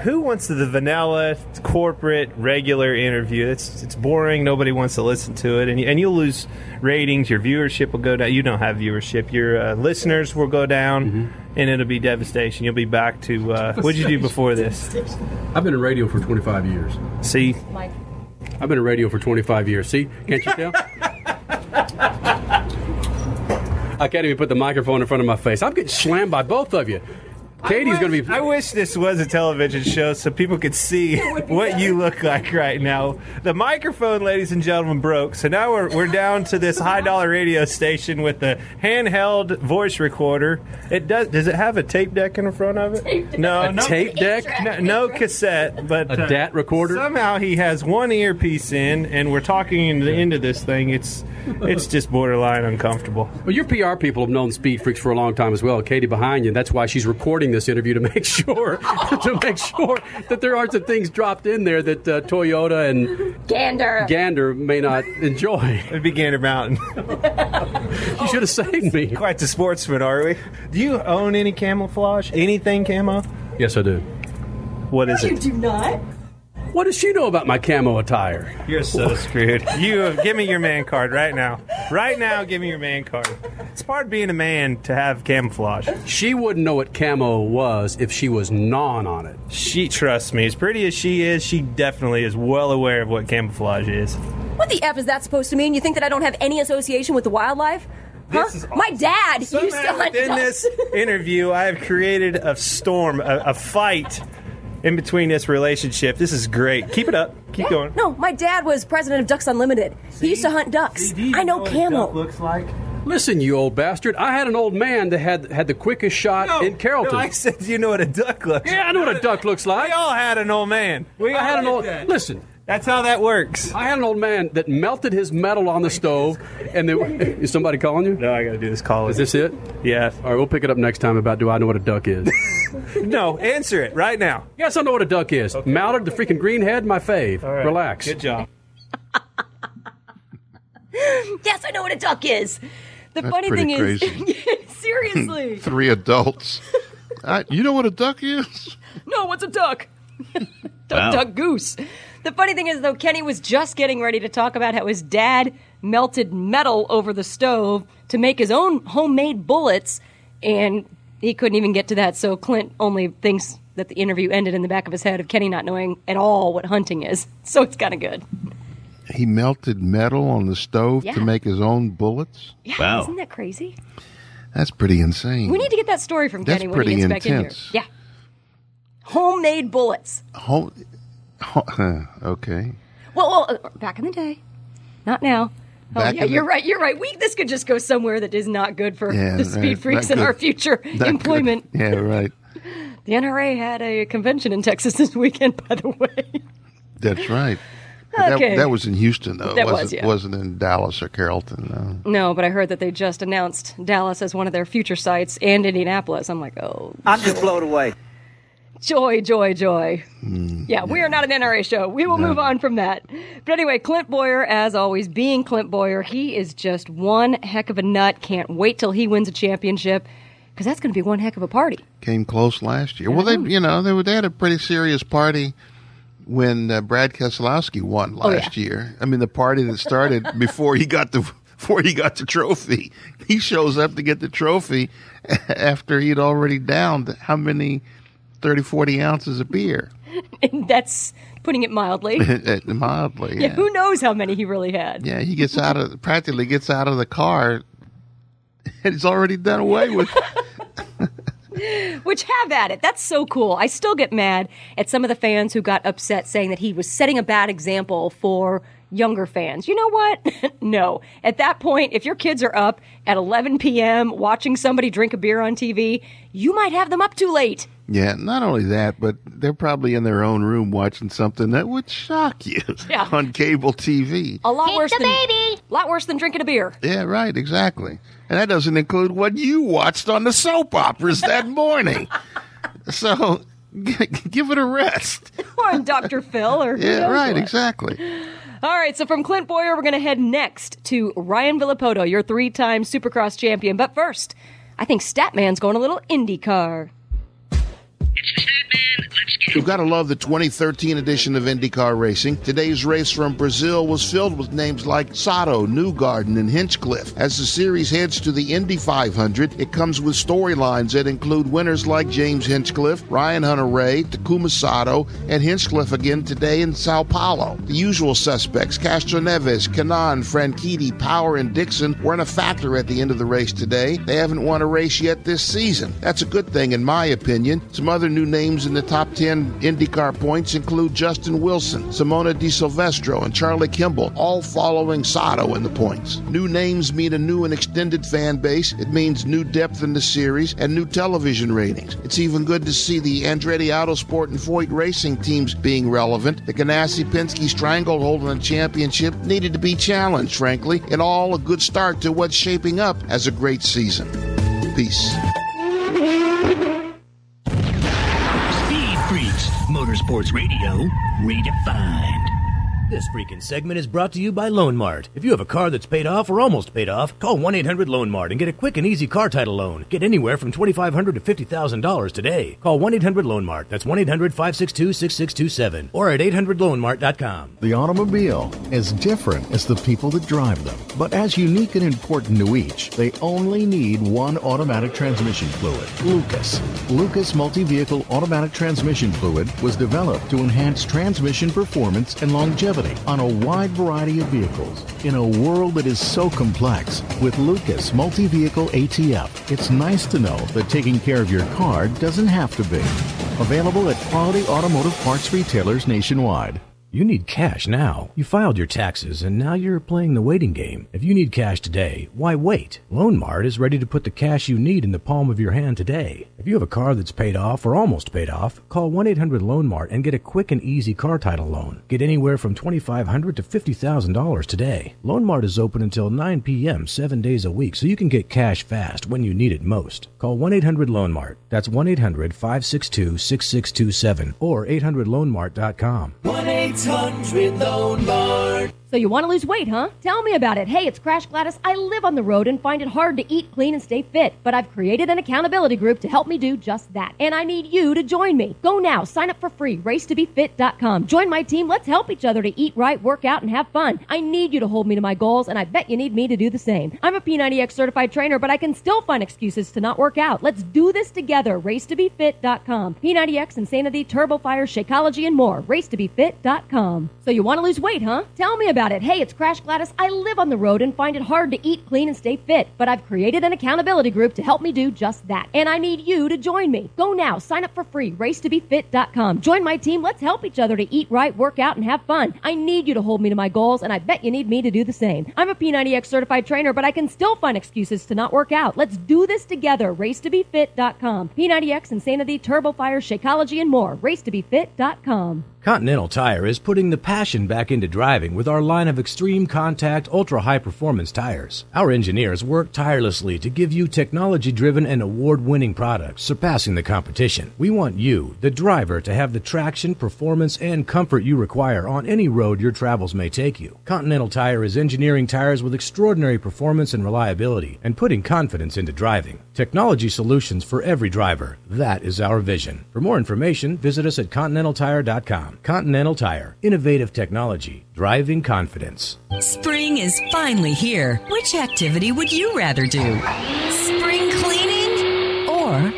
who wants the vanilla, corporate, regular interview? It's it's boring. Nobody wants to listen to it, and you, and you'll lose ratings. Your viewership will go down. You don't have viewership. Your uh, listeners will go down, Mm-hmm. And it'll be devastation. You'll be back to uh, what'd you do before this? I've been in radio for 25 years. See, Mike. I've been in radio for 25 years. See, can't you tell? I can't even put the microphone in front of my face. I'm getting slammed by both of you. Katie's going to be. I wish this was a television show so people could see what you look like right now. The microphone, ladies and gentlemen, broke. So now we're, we're down to this high dollar radio station with the handheld voice recorder. It does. Does it have a tape deck in the front of it? No, A no tape deck? No, no cassette, but A uh, DAT recorder? Somehow he has one earpiece in, and we're talking into, into this thing. It's it's just borderline uncomfortable. Well, your PR people have known Speed Freaks for a long time as well. Katie behind you. That's why she's recording this interview to make sure to make sure that there aren't some things dropped in there that uh, Toyota and Gander. Gander may not enjoy. It'd be Gander Mountain. you should have saved me. Quite the sportsman, are we? Do you own any camouflage? Anything camo? Yes, I do. What is You it? You do not. What does she know about my camo attire? You're so screwed. You give me your man card right now. Right now, give me your man card. It's part of being a man to have camouflage. She wouldn't know what camo was if she was non on it. She trusts me. As pretty as she is, she definitely is well aware of what camouflage is. What the F is that supposed to mean? You think that I don't have any association with the wildlife? Huh? This is My dad used to Somehow hunt within ducks. this interview, I have created a storm, a, a fight in between this relationship. This is great. Keep it up. Keep going. No, my dad was president of Ducks Unlimited. He used to hunt ducks. I know camo. looks like. Listen, you old bastard. I had an old man that had had the quickest shot in Carrollton. No, I said you know what a duck looks yeah, I know what a duck looks like. We all had an old man. We I all had an old. that. Listen, That's how that works. I had an old man that melted his metal on the stove, and then is somebody calling you? No, I got to do this call. Is this it? Yeah. All right, we'll pick it up next time about do I know what a duck is? No, answer it right now. yes, I know what a duck is. Mallard, the freaking green head, my fave. All right. Relax. Good job. Yes, I know what a duck is. The That's funny thing crazy. is, seriously, Three adults. I, you know what a duck is? no, what's a duck? duck, Wow. duck, goose. The funny thing is, though, Kenny was just getting ready to talk about how his dad melted metal over the stove to make his own homemade bullets, and he couldn't even get to that. So Clint only thinks that the interview ended in the back of his head of Kenny not knowing at all what hunting is. So it's kind of good. He melted metal on the stove Yeah. to make his own bullets. Yeah, isn't that crazy? That's pretty insane. We need to get that story from That's Kenny when he pretty gets back intense. in here. Yeah. Homemade bullets. Ho- ho- okay. Well, well, uh, back in the day, not now. Oh Back yeah, you're right. You're right. We this could just go somewhere that is not good for Yeah, the speed right, freaks not in our future Not good. employment. Yeah, right. The NRA had a convention in Texas this weekend, by the way. That's right. Okay. That, that was in Houston, though. That It was, wasn't, yeah. wasn't in Dallas or Carrollton. No. No, but I heard that they just announced Dallas as one of their future sites and Indianapolis. I'm like, oh, I'm just blown away. Joy, joy, joy. Yeah, we are not an NRA show. We will No. move on from that. But anyway, Clint Bowyer, as always, being Clint Bowyer, he is just one heck of a nut. Can't wait till he wins a championship because that's going to be one heck of a party. Came close last year. Well, they, you know, they, were- they had a pretty serious party when uh, Brad Keselowski won Oh, yeah. last year. I mean, the party that started before he got the before he got the trophy. He shows up to get the trophy after he'd already downed how many 30, 40 ounces of beer. That's putting it mildly. Uh, mildly, Yeah, yeah. who knows how many he really had? Yeah, he gets out of practically gets out of the car and he's already done away with. Which have at it. That's so cool. I still get mad at some of the fans who got upset saying that he was setting a bad example for younger fans. You know what? no. At that point, if your kids are up at 11 p.m. watching somebody drink a beer on TV, you might have them up too late. Yeah, not only that, but they're probably in their own room watching something that would shock you Yeah. on cable TV. A lot worse than baby. lot worse than drinking a beer. Yeah, right, exactly. And that doesn't include what you watched on the soap operas that morning. So g- give it a rest. or on Dr. Phil or who Yeah, knows right, what. exactly. All right, so from Clint Bowyer, we're going to head next to Ryan Villopoto, your three-time Supercross champion. But first, I think Statman's going a little IndyCar. You've got to love the 2013 edition of IndyCar Racing. Today's race from Brazil was filled with names like Sato, Newgarden, and Hinchcliffe. As the series heads to the Indy 500, it comes with storylines that include winners like James Hinchcliffe, Ryan Hunter-Reay, Takuma Sato, and Hinchcliffe again today in Sao Paulo. The usual suspects, Castro Neves, Kanaan, Franchitti, Power, and Dixon, weren't a factor at the end of the race today. They haven't won a race yet this season. That's a good thing, in my opinion. Some other new names in the top 10 IndyCar points include Justin Wilson, Simona de Silvestro, and Charlie Kimball, all following Sato in the points. New names mean a new and extended fan base. It means new depth in the series and new television ratings. It's even good to see the Andretti Autosport and Foyt Racing teams being relevant. The Ganassi Penske Stranglehold on the championship needed to be challenged, frankly, and all a good start to what's shaping up as a great season. Peace. Motorsports Radio, redefined. This freaking segment is brought to you by Loan Mart. If you have a car that's paid off or almost paid off, call 1 800 Loan Mart and get a quick and easy car title loan. Get anywhere from $2,500 to $50,000 today. Call 1 800 Loan Mart. That's 1 800 562 6627 or at 800loanmart.com. The automobile, is different as the people that drive them, but as unique and important to each, they only need one automatic transmission fluid Lucas. Lucas Multi Vehicle Automatic Transmission Fluid was developed to enhance transmission performance and longevity on a wide variety of vehicles. In a world that is so complex, with Lucas Multi Vehicle ATF, it's nice to know that taking care of your car doesn't have to be. Available at quality automotive parts retailers nationwide. You need cash now. You filed your taxes and now you're playing the waiting game. If you need cash today, why wait? Loan Mart is ready to put the cash you need in the palm of your hand today. If you have a car that's paid off or almost paid off, call 1-800-LoanMart and get a quick and easy car title loan. Get anywhere from $2,500 to $50,000 today. Loan Mart is open until 9 p.m. 7 days a week so you can get cash fast when you need it most. Call 1-800-LoanMart. That's 1-800-562-6627 or 800loanmart.com. 1 800 Loan Mart. So you want to lose weight, huh? Tell me about it. Hey, it's Crash Gladys. I live on the road and find it hard to eat clean and stay fit, but I've created an accountability group to help me do just that. And I need you to join me. Go now, sign up for free, racetobefit.com. Join my team. Let's help each other to eat right, work out, and have fun. I need you to hold me to my goals, and I bet you need me to do the same. I'm a P90X certified trainer, but I can still find excuses to not work out. Let's do this together. Racetobefit.com. P90X, Insanity, Turbo Fire, Shakeology, and more. Racetobefit.com. So you want to lose weight, huh? Tell me about it. Hey, it's Crash Gladys. I live on the road and find it hard to eat clean and stay fit, but I've created an accountability group to help me do just that. And I need you to join me. Go now, sign up for free, racetobefit.com. Join my team. Let's help each other to eat right, work out, and have fun. I need you to hold me to my goals, and I bet you need me to do the same. I'm a P90X certified trainer, but I can still find excuses to not work out. Let's do this together. Racetobefit.com. P90X, Insanity, TurboFire, Shakeology, and more. Racetobefit.com. Continental Tire is putting the passion back into driving with our line of extreme contact, ultra high performance tires. Our engineers work tirelessly to give you technology driven and award winning products, surpassing the competition. We want you, the driver, to have the traction, performance, and comfort you require on any road your travels may take you. Continental Tire is engineering tires with extraordinary performance and reliability and putting confidence into driving. Technology solutions for every driver. That is our vision. For more information, visit us at continentaltire.com. Continental Tire. Innovative technology. Driving confidence. Spring is finally here. Which activity would you rather do? Spring cleaning or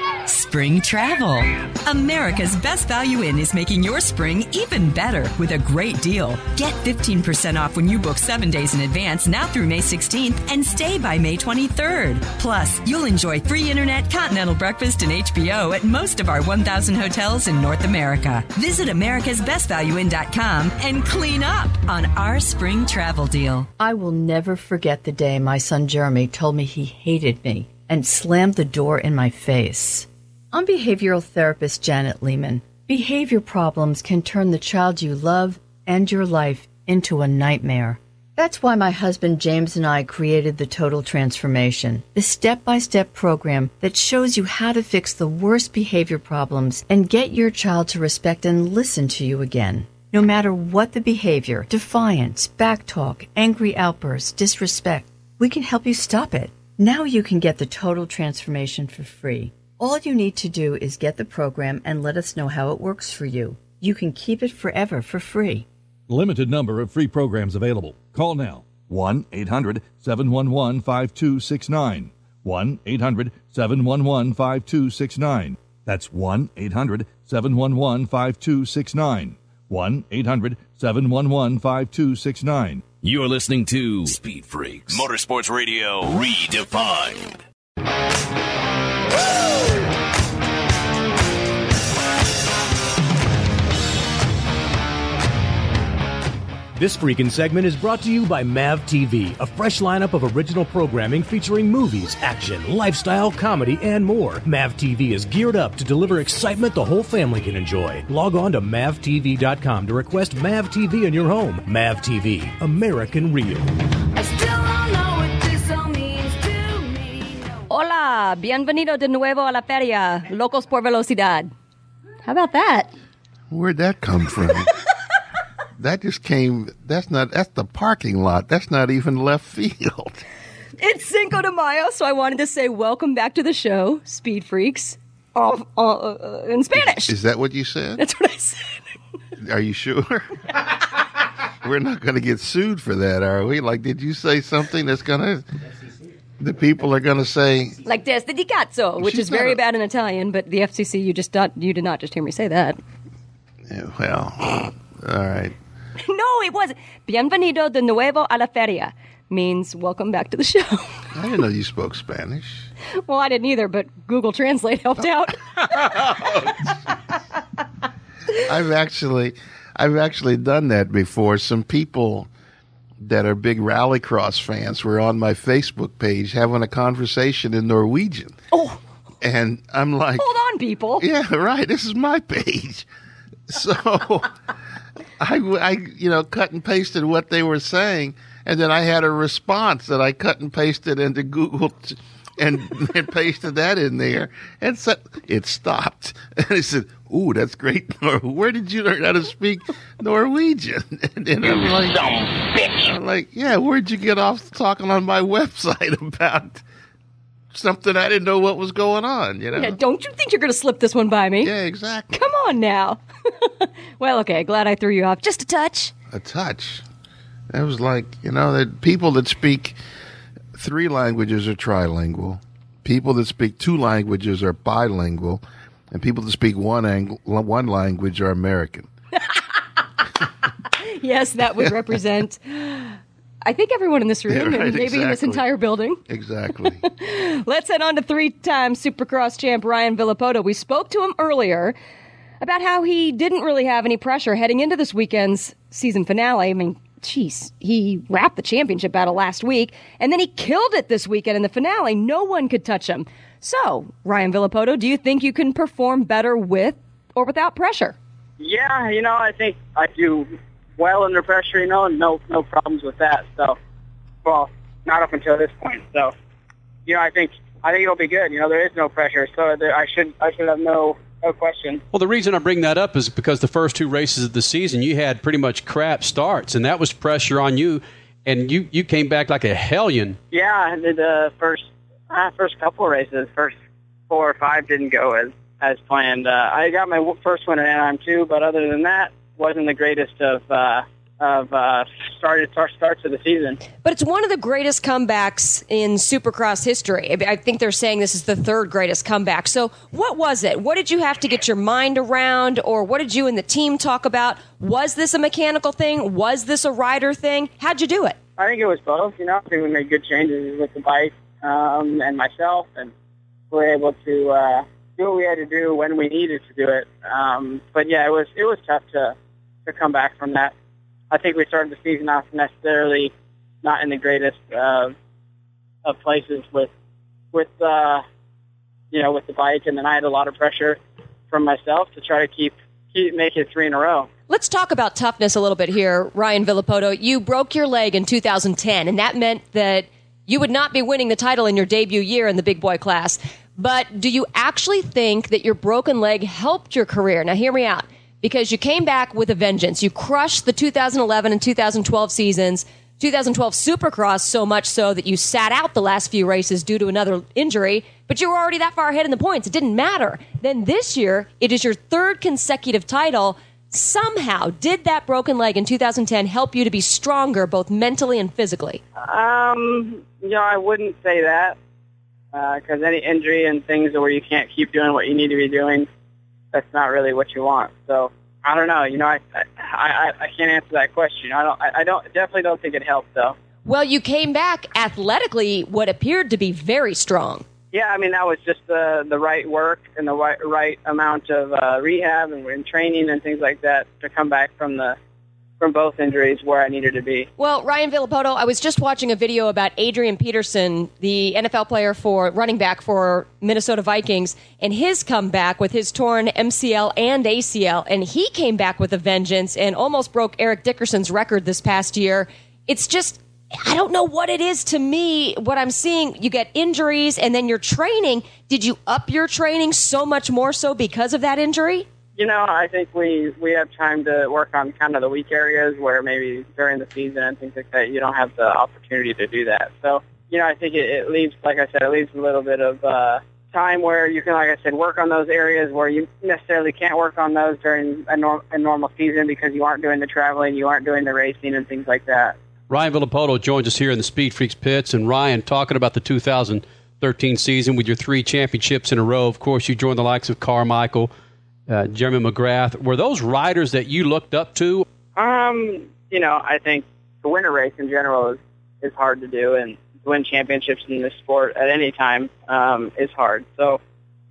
spring travel? America's Best Value Inn is making your spring even better with a great deal. Get 15% off when you book seven days in advance now through May 16th and stay by May 23rd. Plus, you'll enjoy free internet, continental breakfast, and HBO at most of our 1,000 hotels in North America. Visit americasbestvalueinn.com and clean up on our spring travel deal. I will never forget the day my son Jeremy told me he hated me and slammed the door in my face. I'm behavioral therapist Janet Lehman. Behavior problems can turn the child you love and your life into a nightmare. That's why my husband James and I created the Total Transformation, the step by step program that shows you how to fix the worst behavior problems and get your child to respect and listen to you again. No matter what the behavior defiance, backtalk, angry outbursts, disrespect we can help you stop it. Now you can get the Total Transformation for free. All you need to do is get the program and let us know how it works for you. You can keep it forever for free. Limited number of free programs available. Call now 1 800 711 5269. 1 800 711 5269. That's 1 800 711 5269. 1 800 711 5269. You're listening to Speed Freaks Motorsports Radio Redefined. This freaking segment is brought to you by MAV TV, a fresh lineup of original programming featuring movies, action, lifestyle, comedy, and more. MAV TV is geared up to deliver excitement the whole family can enjoy. Log on to MAVTV.com to request MAV TV in your home. MAV TV, American Real. Hola, bienvenido de nuevo a la feria, Locos por Velocidad. How about that? Where'd that come from? that just came. That's not. That's the parking lot. That's not even left field. It's Cinco de Mayo, so I wanted to say welcome back to the show, Speed Freaks, uh, uh, in Spanish. Is that what you said? That's what I said. Are you sure? We're not going to get sued for that, are we? Like, did you say something that's going to? The people are going to say, Like desde di cazzo, which is very a- bad in Italian, but the FCC, you just not, you did not just hear me say that. yeah, "Well, all right." no, it wasn't. Bienvenido de nuevo a la feria means welcome back to the show. I didn't know you spoke Spanish. well, I didn't either, but Google Translate helped out. I've actually, I've actually done that before. Some people that are big rallycross fans were on my Facebook page having a conversation in Norwegian. Oh. And I'm like, Hold on, people. yeah, right. This is my page. So I, I, you know, cut and pasted what they were saying, and then I had a response that I cut and pasted into Google. T- and, and pasted that in there, and so it stopped. And I said, "Ooh, that's great! Where did you learn how to speak Norwegian?" And then I'm like, I'm like, "Yeah, where'd you get off talking on my website about something I didn't know what was going on?" You know? Yeah, don't you think you're going to slip this one by me? Yeah, exactly. Come on now. well, okay, glad I threw you off just a touch. a touch. It was like you know that people that speak three languages are trilingual. People that speak two languages are bilingual, and people that speak one ang- one language are American. Yes, that would represent. I think everyone in this room, Yeah, and right, maybe in this entire building. Exactly. Let's head on to three-time Supercross champ Ryan Villopoto. We spoke to him earlier about how he didn't really have any pressure heading into this weekend's season finale. I mean, jeez, he wrapped the championship battle last week, and then he killed it this weekend in the finale. No one could touch him. So, Ryan Villopoto, do you think you can perform better with or without pressure? Yeah, you know, I think I do well under pressure. You know, no no problems with that. So, well, not up until this point. So, you know, I think I think it'll be good. You know, there is no pressure, so there, I should I should have no no question. Well, the reason I bring that up is because the first two races of the season, you had pretty much crap starts, and that was pressure on you, and you, you came back like a hellion. Yeah, and the- the first uh, first couple of races, first four or five didn't go as as planned. Uh, I got my first win at Anaheim too, but other than that, wasn't the greatest of uh, of uh, started start, starts of the season. But it's one of the greatest comebacks in Supercross history. I I think they're saying this is the third greatest comeback. So, what was it? What did you have to get your mind around, or what did you and the team talk about? Was this a mechanical thing? Was this a rider thing? How'd you do it? I think it was both. You know, I think we made good changes with the bike um, and myself, and we were able to uh, do what we had to do when we needed to do it. Um, but yeah, it was it was tough to to come back from that. I think we started the season off necessarily not in the greatest uh, of places with with uh, you know with the bike, and then I had a lot of pressure from myself to try to keep keep make it three in a row. Let's talk about toughness a little bit here, Ryan Villopoto. You broke your leg in 2010, and that meant that you would not be winning the title in your debut year in the big boy class. But do you actually think that your broken leg helped your career? Now, hear me out. Because you came back with a vengeance. You crushed the 2011 and 2012 seasons, 2012 Supercross so much so that you sat out the last few races due to another injury, but you were already that far ahead in the points. It didn't matter. Then this year, it is your third consecutive title. Somehow, did that broken leg in 2010 help you to be stronger both mentally and physically? Um, you know, I wouldn't say that because any injury and things where you can't keep doing what you need to be doing, that's not really what you want. So I don't know. You know, I I, I, I can't answer that question. I don't. I, I don't. Definitely don't think it helped though. Well, you came back athletically what appeared to be very strong. Yeah, I mean that was just the the right work and the right right amount of uh, rehab and, and training and things like that to come back from the from both injuries where I needed to be. Well, Ryan Villopoto, I was just watching a video about Adrian Peterson, the NFL player for running back for Minnesota Vikings, and his comeback with his torn MCL and ACL. And he came back with a vengeance and almost broke Eric Dickerson's record this past year. It's just, I don't know what it is to me. What I'm seeing, you get injuries and then your training. Did you up your training so much more so because of that injury? You know, I think we we have time to work on kind of the weak areas where maybe during the season and things like that you don't have the opportunity to do that. So, you know, I think it, it leaves, like I said, it leaves a little bit of uh, time where you can, like I said, work on those areas where you necessarily can't work on those during a, norm, a normal season because you aren't doing the traveling, you aren't doing the racing and things like that. Ryan Villopoto joins us here in the Speed Freaks pits, and Ryan talking about the 2013 season with your three championships in a row. Of course, you joined the likes of Carmichael, uh, Jeremy McGrath. Were those riders that you looked up to? Um, you know, I think to win a race in general is is hard to do, and to win championships in this sport at any time um, is hard. So,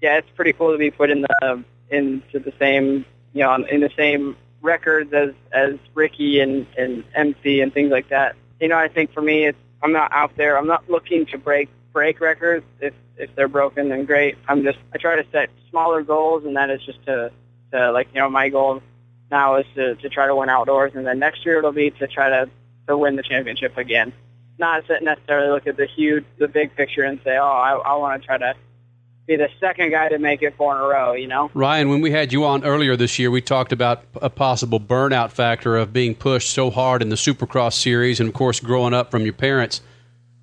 yeah, it's pretty cool to be put in the into the same, you know, in the same records as as Ricky and and MC and things like that. You know, I think for me, it's I'm not out there. I'm not looking to break break records. If if they're broken, then great. I'm just I try to set smaller goals, and that is just to to like you know my goal now is to to try to win outdoors, and then next year it'll be to try to to win the championship again. Not necessarily look at the huge the big picture and say, oh, I I want to try to be the second guy to make it four in a row. You know. Ryan, when we had you on earlier this year, we talked about a possible burnout factor of being pushed so hard in the Supercross series, and of course, growing up from your parents.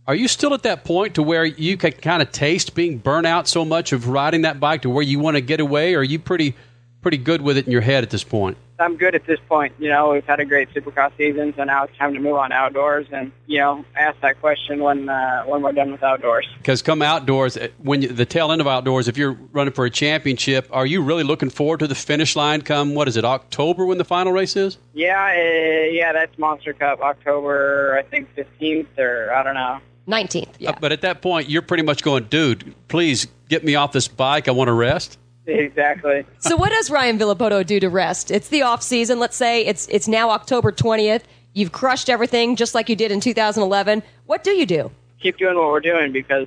Are you still at that point to where you can kind of taste being burnt out so much of riding that bike to where you want to get away? Or are you pretty pretty good with it in your head at this point? I'm good at this point. You know, we've had a great Supercross season, so now it's time to move on to outdoors, and you know, ask that question when uh, when we're done with outdoors. Because come outdoors, uh, when you, the tail end of outdoors, if you're running for a championship, are you really looking forward to the finish line? Come what is it, October when the final race is? Yeah, uh, yeah, that's Monster Cup, October, I think 15th or I don't know. 19th. Yeah. Uh, but at that point, you're pretty much going, dude, please get me off this bike. I want to rest. Exactly. So what does Ryan Villopoto do to rest? It's the off season. Let's say it's it's now October 20th. You've crushed everything just like you did in 2011. What do you do? Keep doing what we're doing because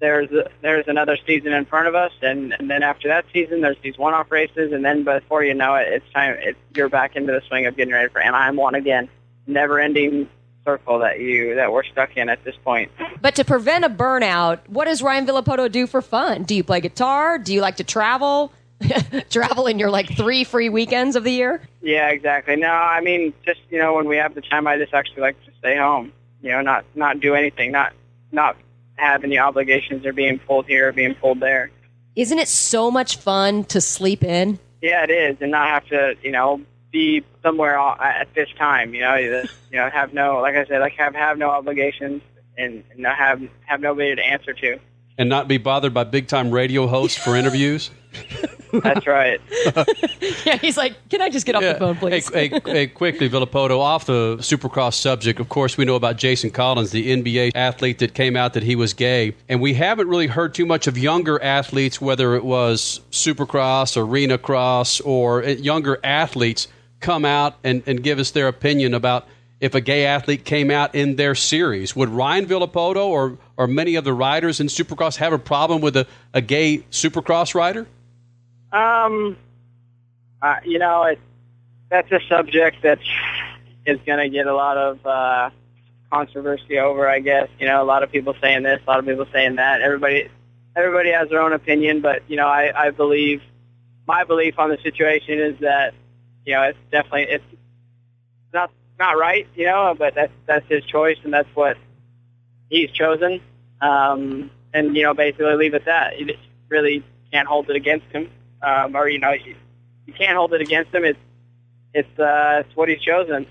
there's there's another season in front of us, and, and then after that season, there's these one-off races, and then before you know it, it's time. It's, you're back into the swing of getting ready for Anaheim one again. Never-ending circle that you that we're stuck in at this point. But to prevent a burnout, what does Ryan Villopoto do for fun? Do you play guitar? Do you like to travel? travel in your like three free weekends of the year? Yeah, exactly. No, I mean just you know when we have the time, I just actually like to stay home. You know, not not do anything, not not have any obligations or being pulled here or being pulled there. Isn't it so much fun to sleep in? Yeah, it is, and not have to you know be somewhere at this time. You know, you you know, have no, like I said, like have have no obligations and, and not have have nobody to answer to. And not be bothered by big time radio hosts for interviews. That's right. yeah, he's like, can I just get off the phone, please? Hey, hey, hey, quickly, Villopoto, off the Supercross subject, of course, we know about Jason Collins, the NBA athlete that came out that he was gay. And we haven't really heard too much of younger athletes, whether it was Supercross, Arena Cross, or uh, younger athletes come out and, and give us their opinion about if a gay athlete came out in their series. Would Ryan Villopoto or, or many of the riders in Supercross have a problem with a, a gay Supercross rider? Um, uh, you know, it, that's a subject that is going to get a lot of uh, controversy over. I guess you know, a lot of people saying this, a lot of people saying that. Everybody, everybody has their own opinion, but you know, I, I believe my belief on the situation is that you know, it's definitely it's not not right, you know, but that's that's his choice and that's what he's chosen. Um, and you know, basically leave it at that. You just really can't hold it against him, um, or you know, you, you can't hold it against him. It's it's uh, it's what he's chosen.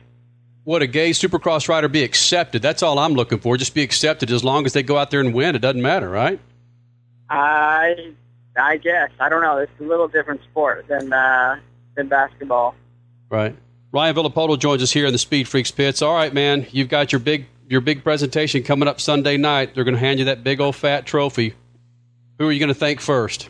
Would a gay Supercross rider be accepted? That's all I'm looking for. Just be accepted as long as they go out there and win. It doesn't matter, right? I I guess I don't know. It's a little different sport than uh, than basketball. Right. Ryan Villopoto joins us here in the Speed Freaks pits. All right, man, you've got your big your big presentation coming up Sunday night. They're going to hand you that big old fat trophy. Who are you going to thank first?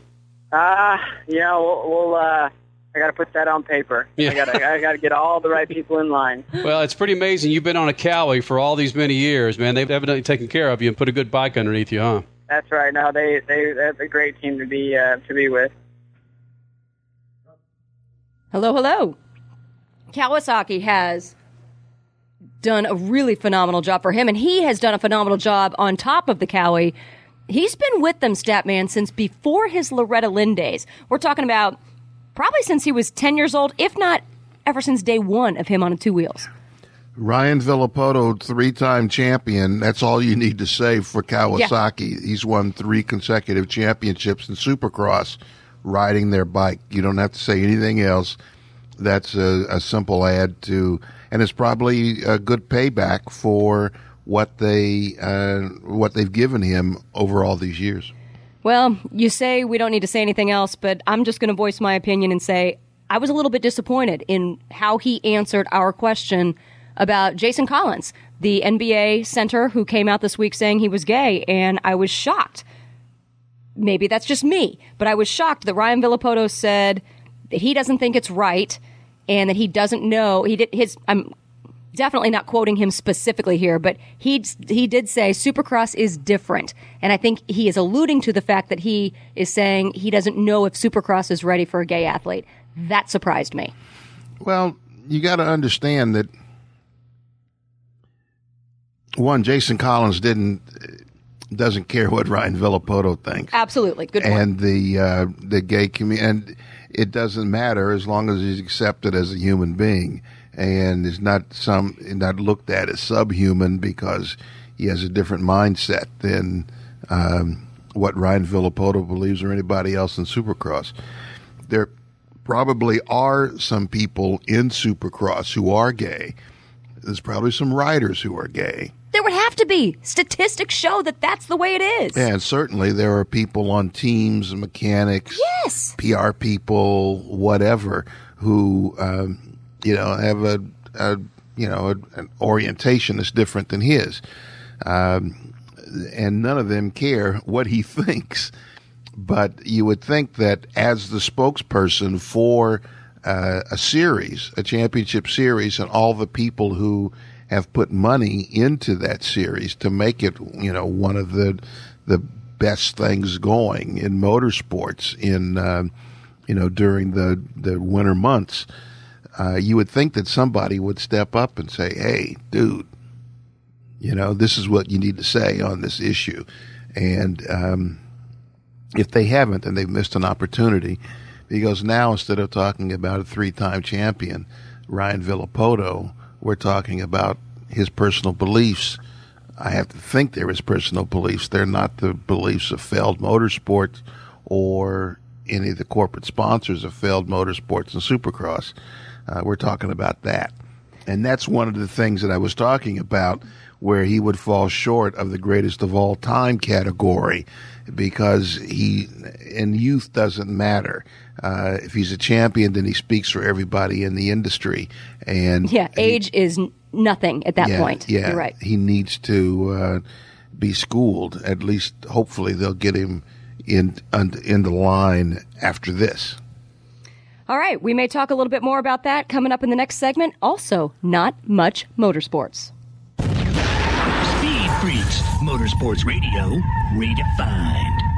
Uh, you know, we'll, we'll uh, I got to put that on paper. Yeah. I got to I got to get all the right people in line. Well, it's pretty amazing. You've been on a Kawi for all these many years, man. They've evidently taken care of you and put a good bike underneath you, huh? That's right. No, they they they're a great team to be uh, to be with. Hello, hello. Kawasaki has done a really phenomenal job for him, and he has done a phenomenal job on top of the Kawi. He's been with them, Statman, since before his Loretta Lynn days. We're talking about probably since he was 10 years old, if not ever since day one of him on two wheels. Ryan Villopoto, three-time champion. That's all you need to say for Kawasaki. He's won three consecutive championships in Supercross, riding their bike. You don't have to say anything else. That's a, a simple add to, and it's probably a good payback for what they uh, what they've given him over all these years. Well, you say we don't need to say anything else, but I'm just going to voice my opinion and say I was a little bit disappointed in how he answered our question about Jason Collins, the NBA center who came out this week saying he was gay, and I was shocked. Maybe that's just me, but I was shocked that Ryan Villopoto said that he doesn't think it's right and that he doesn't know he did his I'm definitely not quoting him specifically here, but he he did say Supercross is different, and I think he is alluding to the fact that he is saying he doesn't know if Supercross is ready for a gay athlete. That surprised me. Well, you got to understand that one, Jason Collins didn't doesn't care what Ryan Villopoto thinks. Absolutely, good point. and the uh, the gay community, and it doesn't matter as long as he's accepted as a human being and is not some not looked at as subhuman because he has a different mindset than um, what Ryan Villopoto believes or anybody else in Supercross. There probably are some people in Supercross who are gay. There's probably some riders who are gay. There would have to be. Statistics show that that's the way it is. And certainly there are people on teams, mechanics, yes, PR people, whatever, who um, you know have a, a you know a, an orientation that's different than his, um, and none of them care what he thinks. But you would think that as the spokesperson for uh, a series, a championship series, and all the people who have put money into that series to make it, you know, one of the the best things going in motorsports in, uh, you know, during the the winter months. Uh, you would think that somebody would step up and say, "Hey, dude, you know, this is what you need to say on this issue," and um, if they haven't, then they've missed an opportunity. Because now, instead of talking about a three-time champion, Ryan Villopoto, we're talking about his personal beliefs. I have to think they're his personal beliefs. They're not the beliefs of Feld Motorsports or any of the corporate sponsors of Feld Motorsports and Supercross. Uh, we're talking about that. And that's one of the things that I was talking about where he would fall short of the greatest of all time category because he, and youth doesn't matter. Uh, if he's a champion, then he speaks for everybody in the industry. And Yeah, age is nothing at that yeah, point. Yeah, You're right. He needs to uh, be schooled. At least, hopefully, they'll get him in un, in the line after this. All right, we may talk a little bit more about that coming up in the next segment. Also, not much motorsports. Speed Freaks, Motorsports Radio, redefined.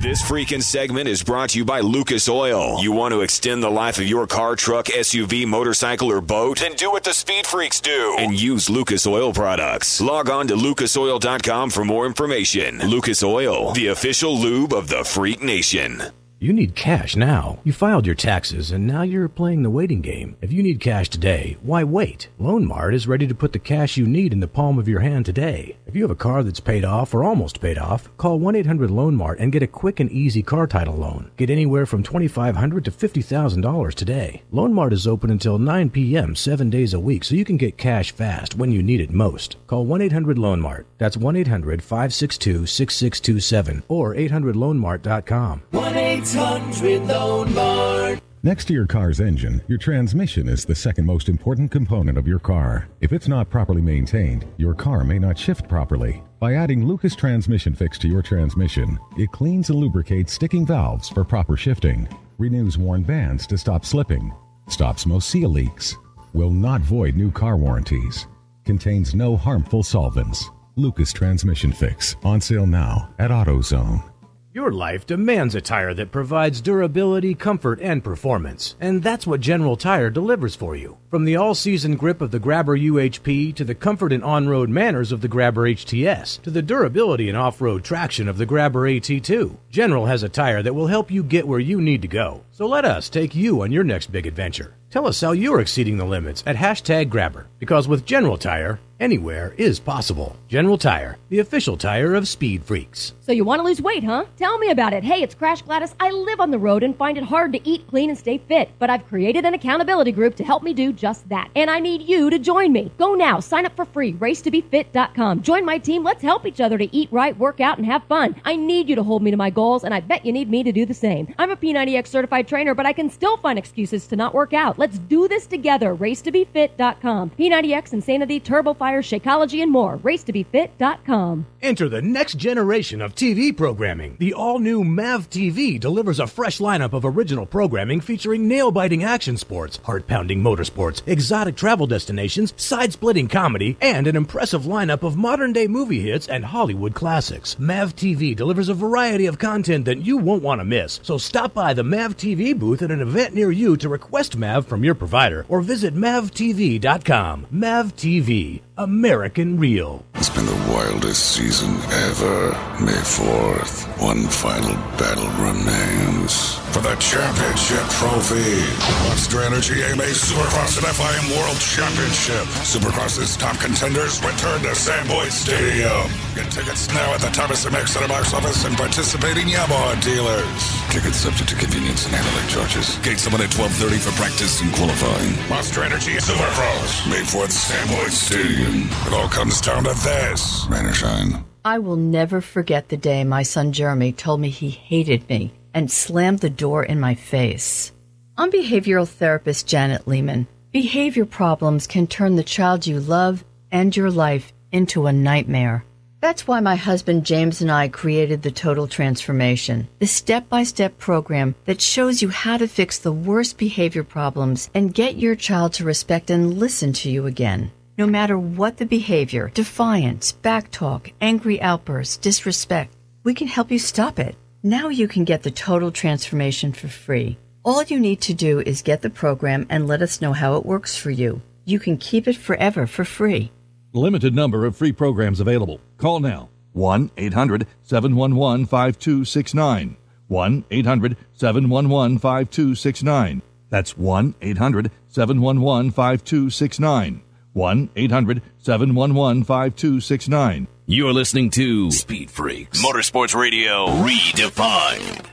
This freaking segment is brought to you by Lucas Oil. You want to extend the life of your car, truck, SUV, motorcycle, or boat? Then do what the speed freaks do and use Lucas Oil products. Log on to lucasoil.com for more information. Lucas Oil, the official lube of the Freak Nation. You need cash now. You filed your taxes and now you're playing the waiting game. If you need cash today, why wait? Loan Mart is ready to put the cash you need in the palm of your hand today. If you have a car that's paid off or almost paid off, call 1-800 Mart and get a quick and easy car title loan. Get anywhere from $2,500 to $50,000 today. Loan Mart is open until 9 p.m. 7 days a week so you can get cash fast when you need it most. Call 1-800 Loan Mart. That's 1-800-562-6627 or 800loanmart.com. 1 800 Loan Mart. Next to your car's engine, your transmission is the second most important component of your car. If it's not properly maintained, your car may not shift properly. By adding Lucas Transmission Fix to your transmission, it cleans and lubricates sticking valves for proper shifting, renews worn bands to stop slipping, stops most seal leaks, will not void new car warranties, contains no harmful solvents. Lucas Transmission Fix, on sale now at AutoZone. Your life demands a tire that provides durability, comfort, and performance. And that's what General Tire delivers for you. From the all season grip of the Grabber UHP to the comfort and on road manners of the Grabber HTS to the durability and off road traction of the Grabber AT2, General has a tire that will help you get where you need to go. So let us take you on your next big adventure. Tell us how you're exceeding the limits at hashtag Grabber. Because with General Tire, anywhere is possible. General Tire, the official tire of Speed Freaks. So you want to lose weight, huh? Tell me about it. Hey, it's Crash Gladys. I live on the road and find it hard to eat clean and stay fit, but I've created an accountability group to help me do just that. And I need you to join me. Go now, sign up for free, racetobefit.com. Join my team. Let's help each other to eat right, work out, and have fun. I need you to hold me to my goals, and I bet you need me to do the same. I'm a P90X certified trainer, but I can still find excuses to not work out. Let's do this together. Racetobefit.com. P90X, Insanity, Turbofire, Shakeology, and more. Racetobefit.com. Enter the next generation of TV programming. The all new MAV TV delivers a fresh lineup of original programming featuring nail biting action sports, heart pounding motorsports, exotic travel destinations, side splitting comedy, and an impressive lineup of modern day movie hits and Hollywood classics. MAV TV delivers a variety of content that you won't want to miss. So stop by the MAV TV booth at an event near you to request MAV from your provider or visit MAVTV.com. MAV TV, American Real. It's been the wildest season ever. May 4th, one final battle remains. For the championship trophy. Monster Energy AMA Supercross and FIM World Championship. Supercross's top contenders return to Sam Boyd Stadium. Get tickets now at the Thomas & Mack Center box office and participating Yamaha dealers. Tickets subject to convenience and handling charges. Gates open at 12.30 for practice and qualifying. Monster Energy Supercross. May 4th, Sam Boyd Stadium. It all comes down to this. Rain or shine. I will never forget the day my son Jeremy told me he hated me and slammed the door in my face. I'm behavioral therapist Janet Lehman. Behavior problems can turn the child you love and your life into a nightmare. That's why my husband James and I created the Total Transformation, the step by step program that shows you how to fix the worst behavior problems and get your child to respect and listen to you again. No matter what the behavior defiance, backtalk, angry outbursts, disrespect we can help you stop it. Now you can get the Total Transformation for free. All you need to do is get the program and let us know how it works for you. You can keep it forever for free. Limited number of free programs available. Call now 1 800 711 5269. 1 800 711 5269. That's 1 800 711 5269. 1 800 711 5269. You're listening to Speed Freaks Motorsports Radio Redefined.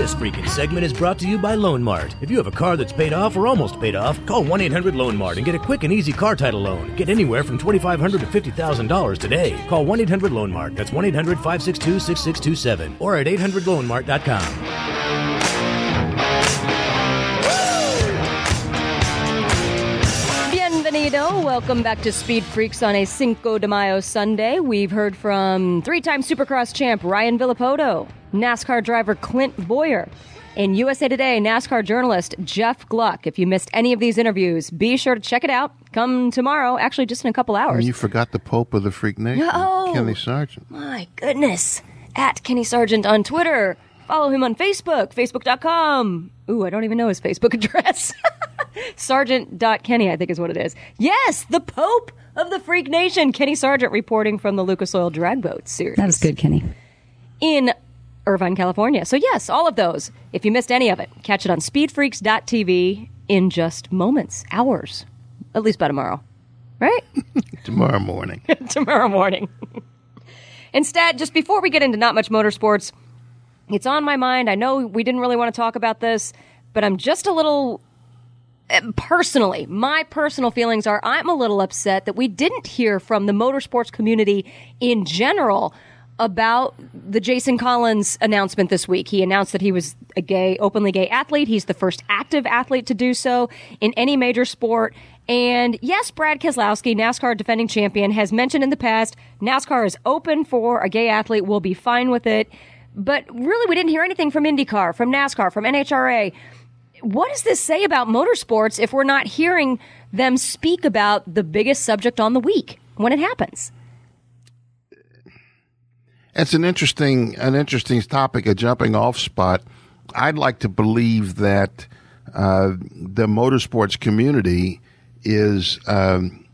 This freaking segment is brought to you by Loan Mart. If you have a car that's paid off or almost paid off, call 1 800 Loan Mart and get a quick and easy car title loan. Get anywhere from $2,500 to $50,000 today. Call 1 800 Loan Mart. That's 1 800 562 6627 or at 800loanmart.com. Bienvenido. Welcome back to Speed Freaks on a Cinco de Mayo Sunday. We've heard from three time Supercross champ Ryan Villopoto, NASCAR driver Clint Bowyer, and USA Today NASCAR journalist Jeff Gluck. If you missed any of these interviews, be sure to check it out. Come tomorrow, actually, just in a couple hours. And you forgot the Pope of the Freak Nation, No. Kenny Sargent. My goodness. At Kenny Sargent on Twitter. Follow him on Facebook, facebook.com. Ooh, I don't even know his Facebook address. Sergeant.Kenny, I think is what it is. Yes, the Pope of the Freak Nation, Kenny Sargent reporting from the Lucas Oil Drag Boat series. That was good, Kenny. In Irvine, California. So, yes, all of those. If you missed any of it, catch it on speedfreaks.tv in just moments, hours, at least by tomorrow. Right? Tomorrow morning. tomorrow morning. Instead, just before we get into not much motorsports, it's on my mind. I know we didn't really want to talk about this, but I'm just a little eh, personally, my personal feelings are I'm a little upset that we didn't hear from the motorsports community in general about the Jason Collins announcement this week. He announced that he was a gay, openly gay athlete. He's the first active athlete to do so in any major sport. And yes, Brad Keselowski, NASCAR defending champion, has mentioned in the past NASCAR is open for a gay athlete. We'll be fine with it. But really, we didn't hear anything from IndyCar, from NASCAR, from NHRA. What does this say about motorsports if we're not hearing them speak about the biggest subject on the week when it happens? It's an interesting, an interesting topic, a jumping off spot. I'd like to believe that uh, the motorsports community is um,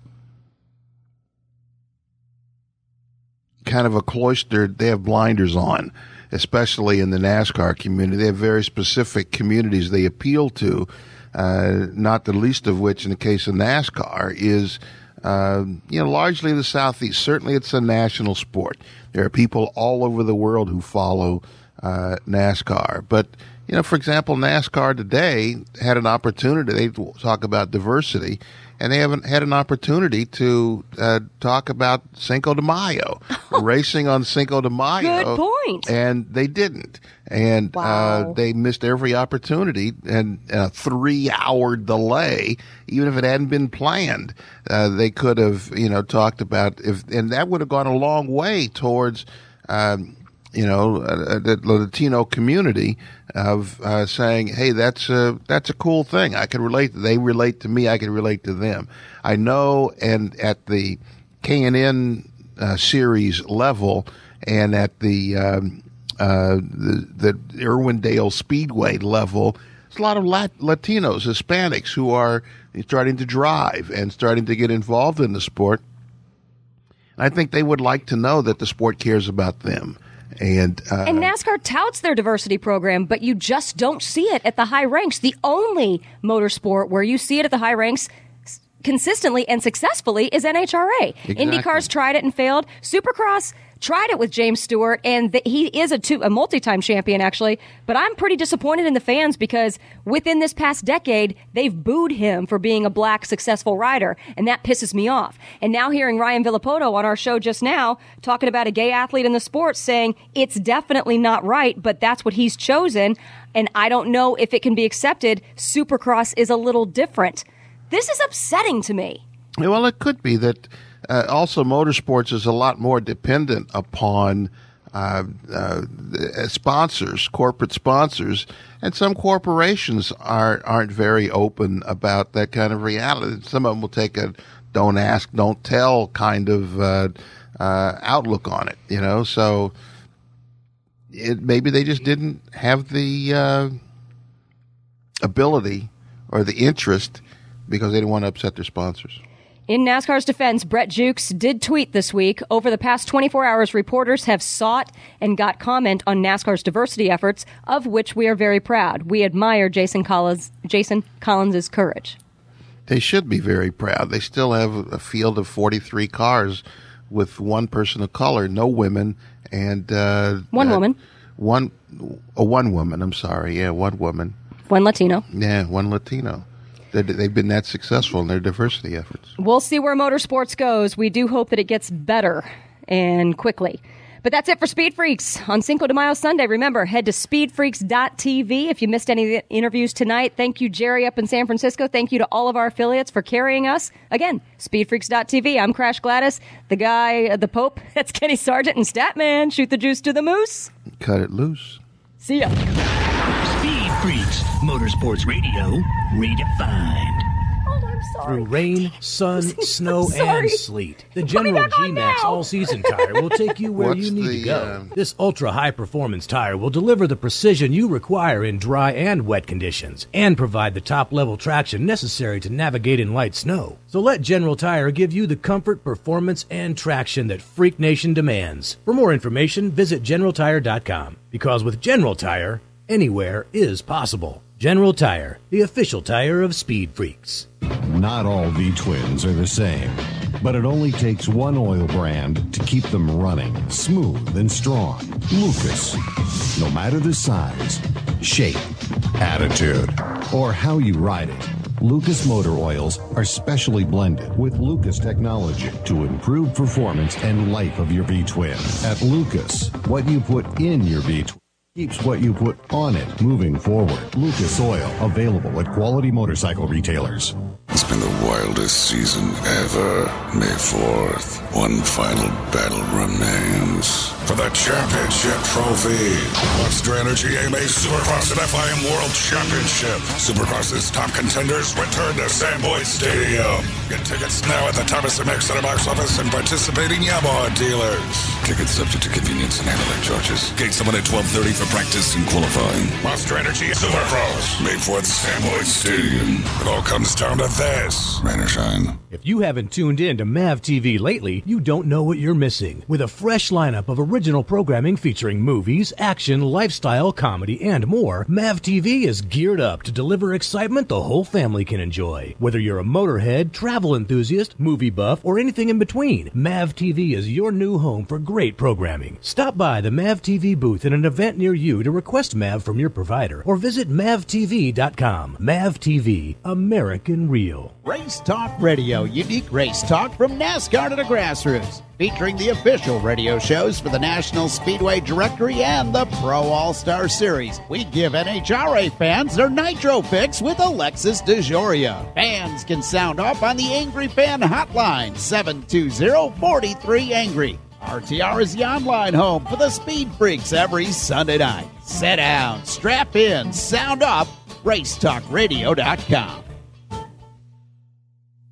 kind of a cloistered. They have blinders on, especially in the NASCAR community. They have very specific communities they appeal to. Uh, not the least of which, in the case of NASCAR, is uh, you know largely in the southeast. Certainly, it's a national sport. There are people all over the world who follow uh, NASCAR, but you know, for example, NASCAR today had an opportunity. They talk about diversity, and they haven't had an opportunity to uh, talk about Cinco de Mayo, racing on Cinco de Mayo. Good point. And they didn't, and uh, they missed every opportunity. And a three-hour delay, even if it hadn't been planned, uh, they could have, you know, talked about if, and that would have gone a long way towards. Um, you know, uh, the Latino community of uh, saying, "Hey, that's a that's a cool thing. I can relate. They relate to me. I can relate to them. I know." And at the K and N uh, series level, and at the um, uh, the, the Irwindale Speedway level, there's a lot of Lat- Latinos, Hispanics who are starting to drive and starting to get involved in the sport. I think they would like to know that the sport cares about them. And, uh, And NASCAR touts their diversity program, but you just don't see it at the high ranks. The only motorsport where you see it at the high ranks consistently and successfully is NHRA. Exactly. IndyCar's tried it and failed. Supercross tried it with James Stewart, and th- he is a two a multi-time champion actually. But I'm pretty disappointed in the fans because within this past decade, they've booed him for being a black successful rider, and that pisses me off. And now hearing Ryan Villopoto on our show just now talking about a gay athlete in the sport, saying it's definitely not right, but that's what he's chosen, and I don't know if it can be accepted. Supercross is a little different. This is upsetting to me. Well, it could be that uh, also motorsports is a lot more dependent upon uh, uh, sponsors, corporate sponsors, and some corporations are aren't very open about that kind of reality. Some of them will take a "don't ask, don't tell" kind of uh, uh, outlook on it. You know, so it, maybe they just didn't have the uh, ability or the interest because they didn't want to upset their sponsors. In NASCAR's defense, Brett Jewkes did tweet this week. Over the past 24 hours, reporters have sought and got comment on NASCAR's diversity efforts, of which we are very proud. We admire Jason Collins, Jason Collins' courage. They should be very proud. They still have a field of 43 cars with one person of color, no women, and uh, One uh, woman. one, a one woman. I'm sorry, yeah, one woman. One Latino. Yeah, one Latino. They, they've been that successful in their diversity efforts. We'll see where motorsports goes. We do hope that it gets better and quickly. But that's it for Speed Freaks on Cinco de Mayo Sunday. Remember, head to speedfreaks.tv if you missed any of the interviews tonight. Thank you, Jerry, up in San Francisco. Thank you to all of our affiliates for carrying us. Again, speedfreaks.tv. I'm Crash Gladys, the guy, the Pope. That's Kenny Sargent and Statman. Shoot the juice to the moose. Cut it loose. See ya. Speed Motorsports Radio, redefined. Through rain, sun, snow, and sleet, the General G Max All Season Tire will take you where What's you need to go. uh, This ultra high performance tire will deliver the precision you require in dry and wet conditions and provide the top level traction necessary to navigate in light snow. So let General Tire give you the comfort, performance, and traction that Freak Nation demands. For more information, visit GeneralTire.com because with General Tire, anywhere is possible. General Tire, the official tire of Speed Freaks. Not all V twins are the same, but it only takes one oil brand to keep them running smooth and strong. Lucas. No matter the size, shape, attitude, or how you ride it. Lucas motor oils are specially blended with Lucas technology to improve performance and life of your V twin. At Lucas, what you put in your V twin keeps what you put on it moving forward. Lucas Oil, available at quality motorcycle retailers. It's been the wildest season ever. May 4th, one final battle remains. For the championship trophy. Monster Energy AMA Supercross and FIM World Championship. Supercross's top contenders return to Sam Boyd Stadium. Get tickets now at the Thomas & Mack Center box office and participating Yamaha dealers. Tickets subject to convenience and handling charges. Gate someone at 1230 for practice and qualifying. Monster Energy Supercross. May 4th, Sam Boyd Stadium. It all comes down to this. Rain or shine. If you haven't tuned in to MAV TV lately, you don't know what you're missing. With a fresh lineup of original programming featuring movies, action, lifestyle, comedy, and more, MAV TV is geared up to deliver excitement the whole family can enjoy. Whether you're a motorhead, travel enthusiast, movie buff, or anything in between, MAV TV is your new home for great programming. Stop by the MAV TV booth at an event near you to request MAV from your provider or visit MAVTV.com. MAV TV, American Real. Race Talk Radio, unique race talk from NASCAR to the grassroots, featuring the official radio shows for the National Speedway Directory and the Pro All Star Series. We give NHRA fans their nitro fix with Alexis DeJoria. Fans can sound off on the Angry Fan Hotline 720 43 Angry. RTR is the online home for the Speed Freaks every Sunday night. Sit down, strap in, sound up, racetalkradio.com.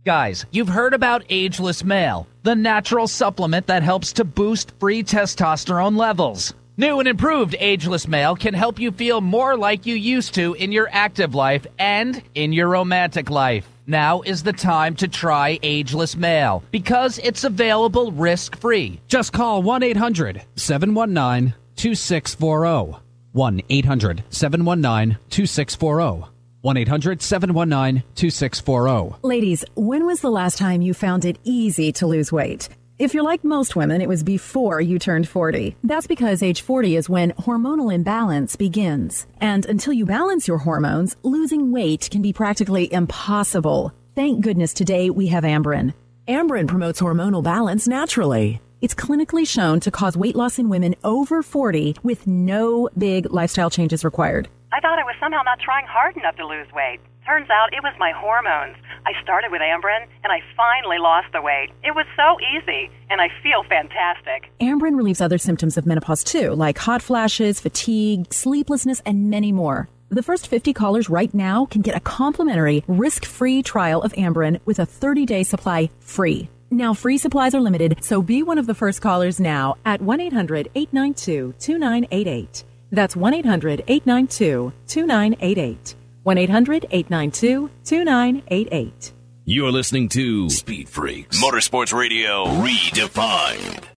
Guys, you've heard about Ageless Male, the natural supplement that helps to boost free testosterone levels. New and improved Ageless Male can help you feel more like you used to in your active life and in your romantic life. Now is the time to try Ageless Male because it's available risk free. Just call 1 800 719 2640. 1 800 719 2640. 1 800 719 2640. Ladies, when was the last time you found it easy to lose weight? If you're like most women, it was before you turned 40. That's because age 40 is when hormonal imbalance begins. And until you balance your hormones, losing weight can be practically impossible. Thank goodness today we have Amberen. Amberen promotes hormonal balance naturally. It's clinically shown to cause weight loss in women over 40 with no big lifestyle changes required. I thought I was somehow not trying hard enough to lose weight. Turns out it was my hormones. I started with Amberen, and I finally lost the weight. It was so easy, and I feel fantastic. Amberen relieves other symptoms of menopause too, like hot flashes, fatigue, sleeplessness, and many more. The first 50 callers right now can get a complimentary, risk-free trial of Amberen with a 30-day supply free. Now, free supplies are limited, so be one of the first callers now at 1-800-892-2988. That's 1-800-892-2988. 1-800-892-2988. You're listening to Speed Freaks, Motorsports Radio Redefined.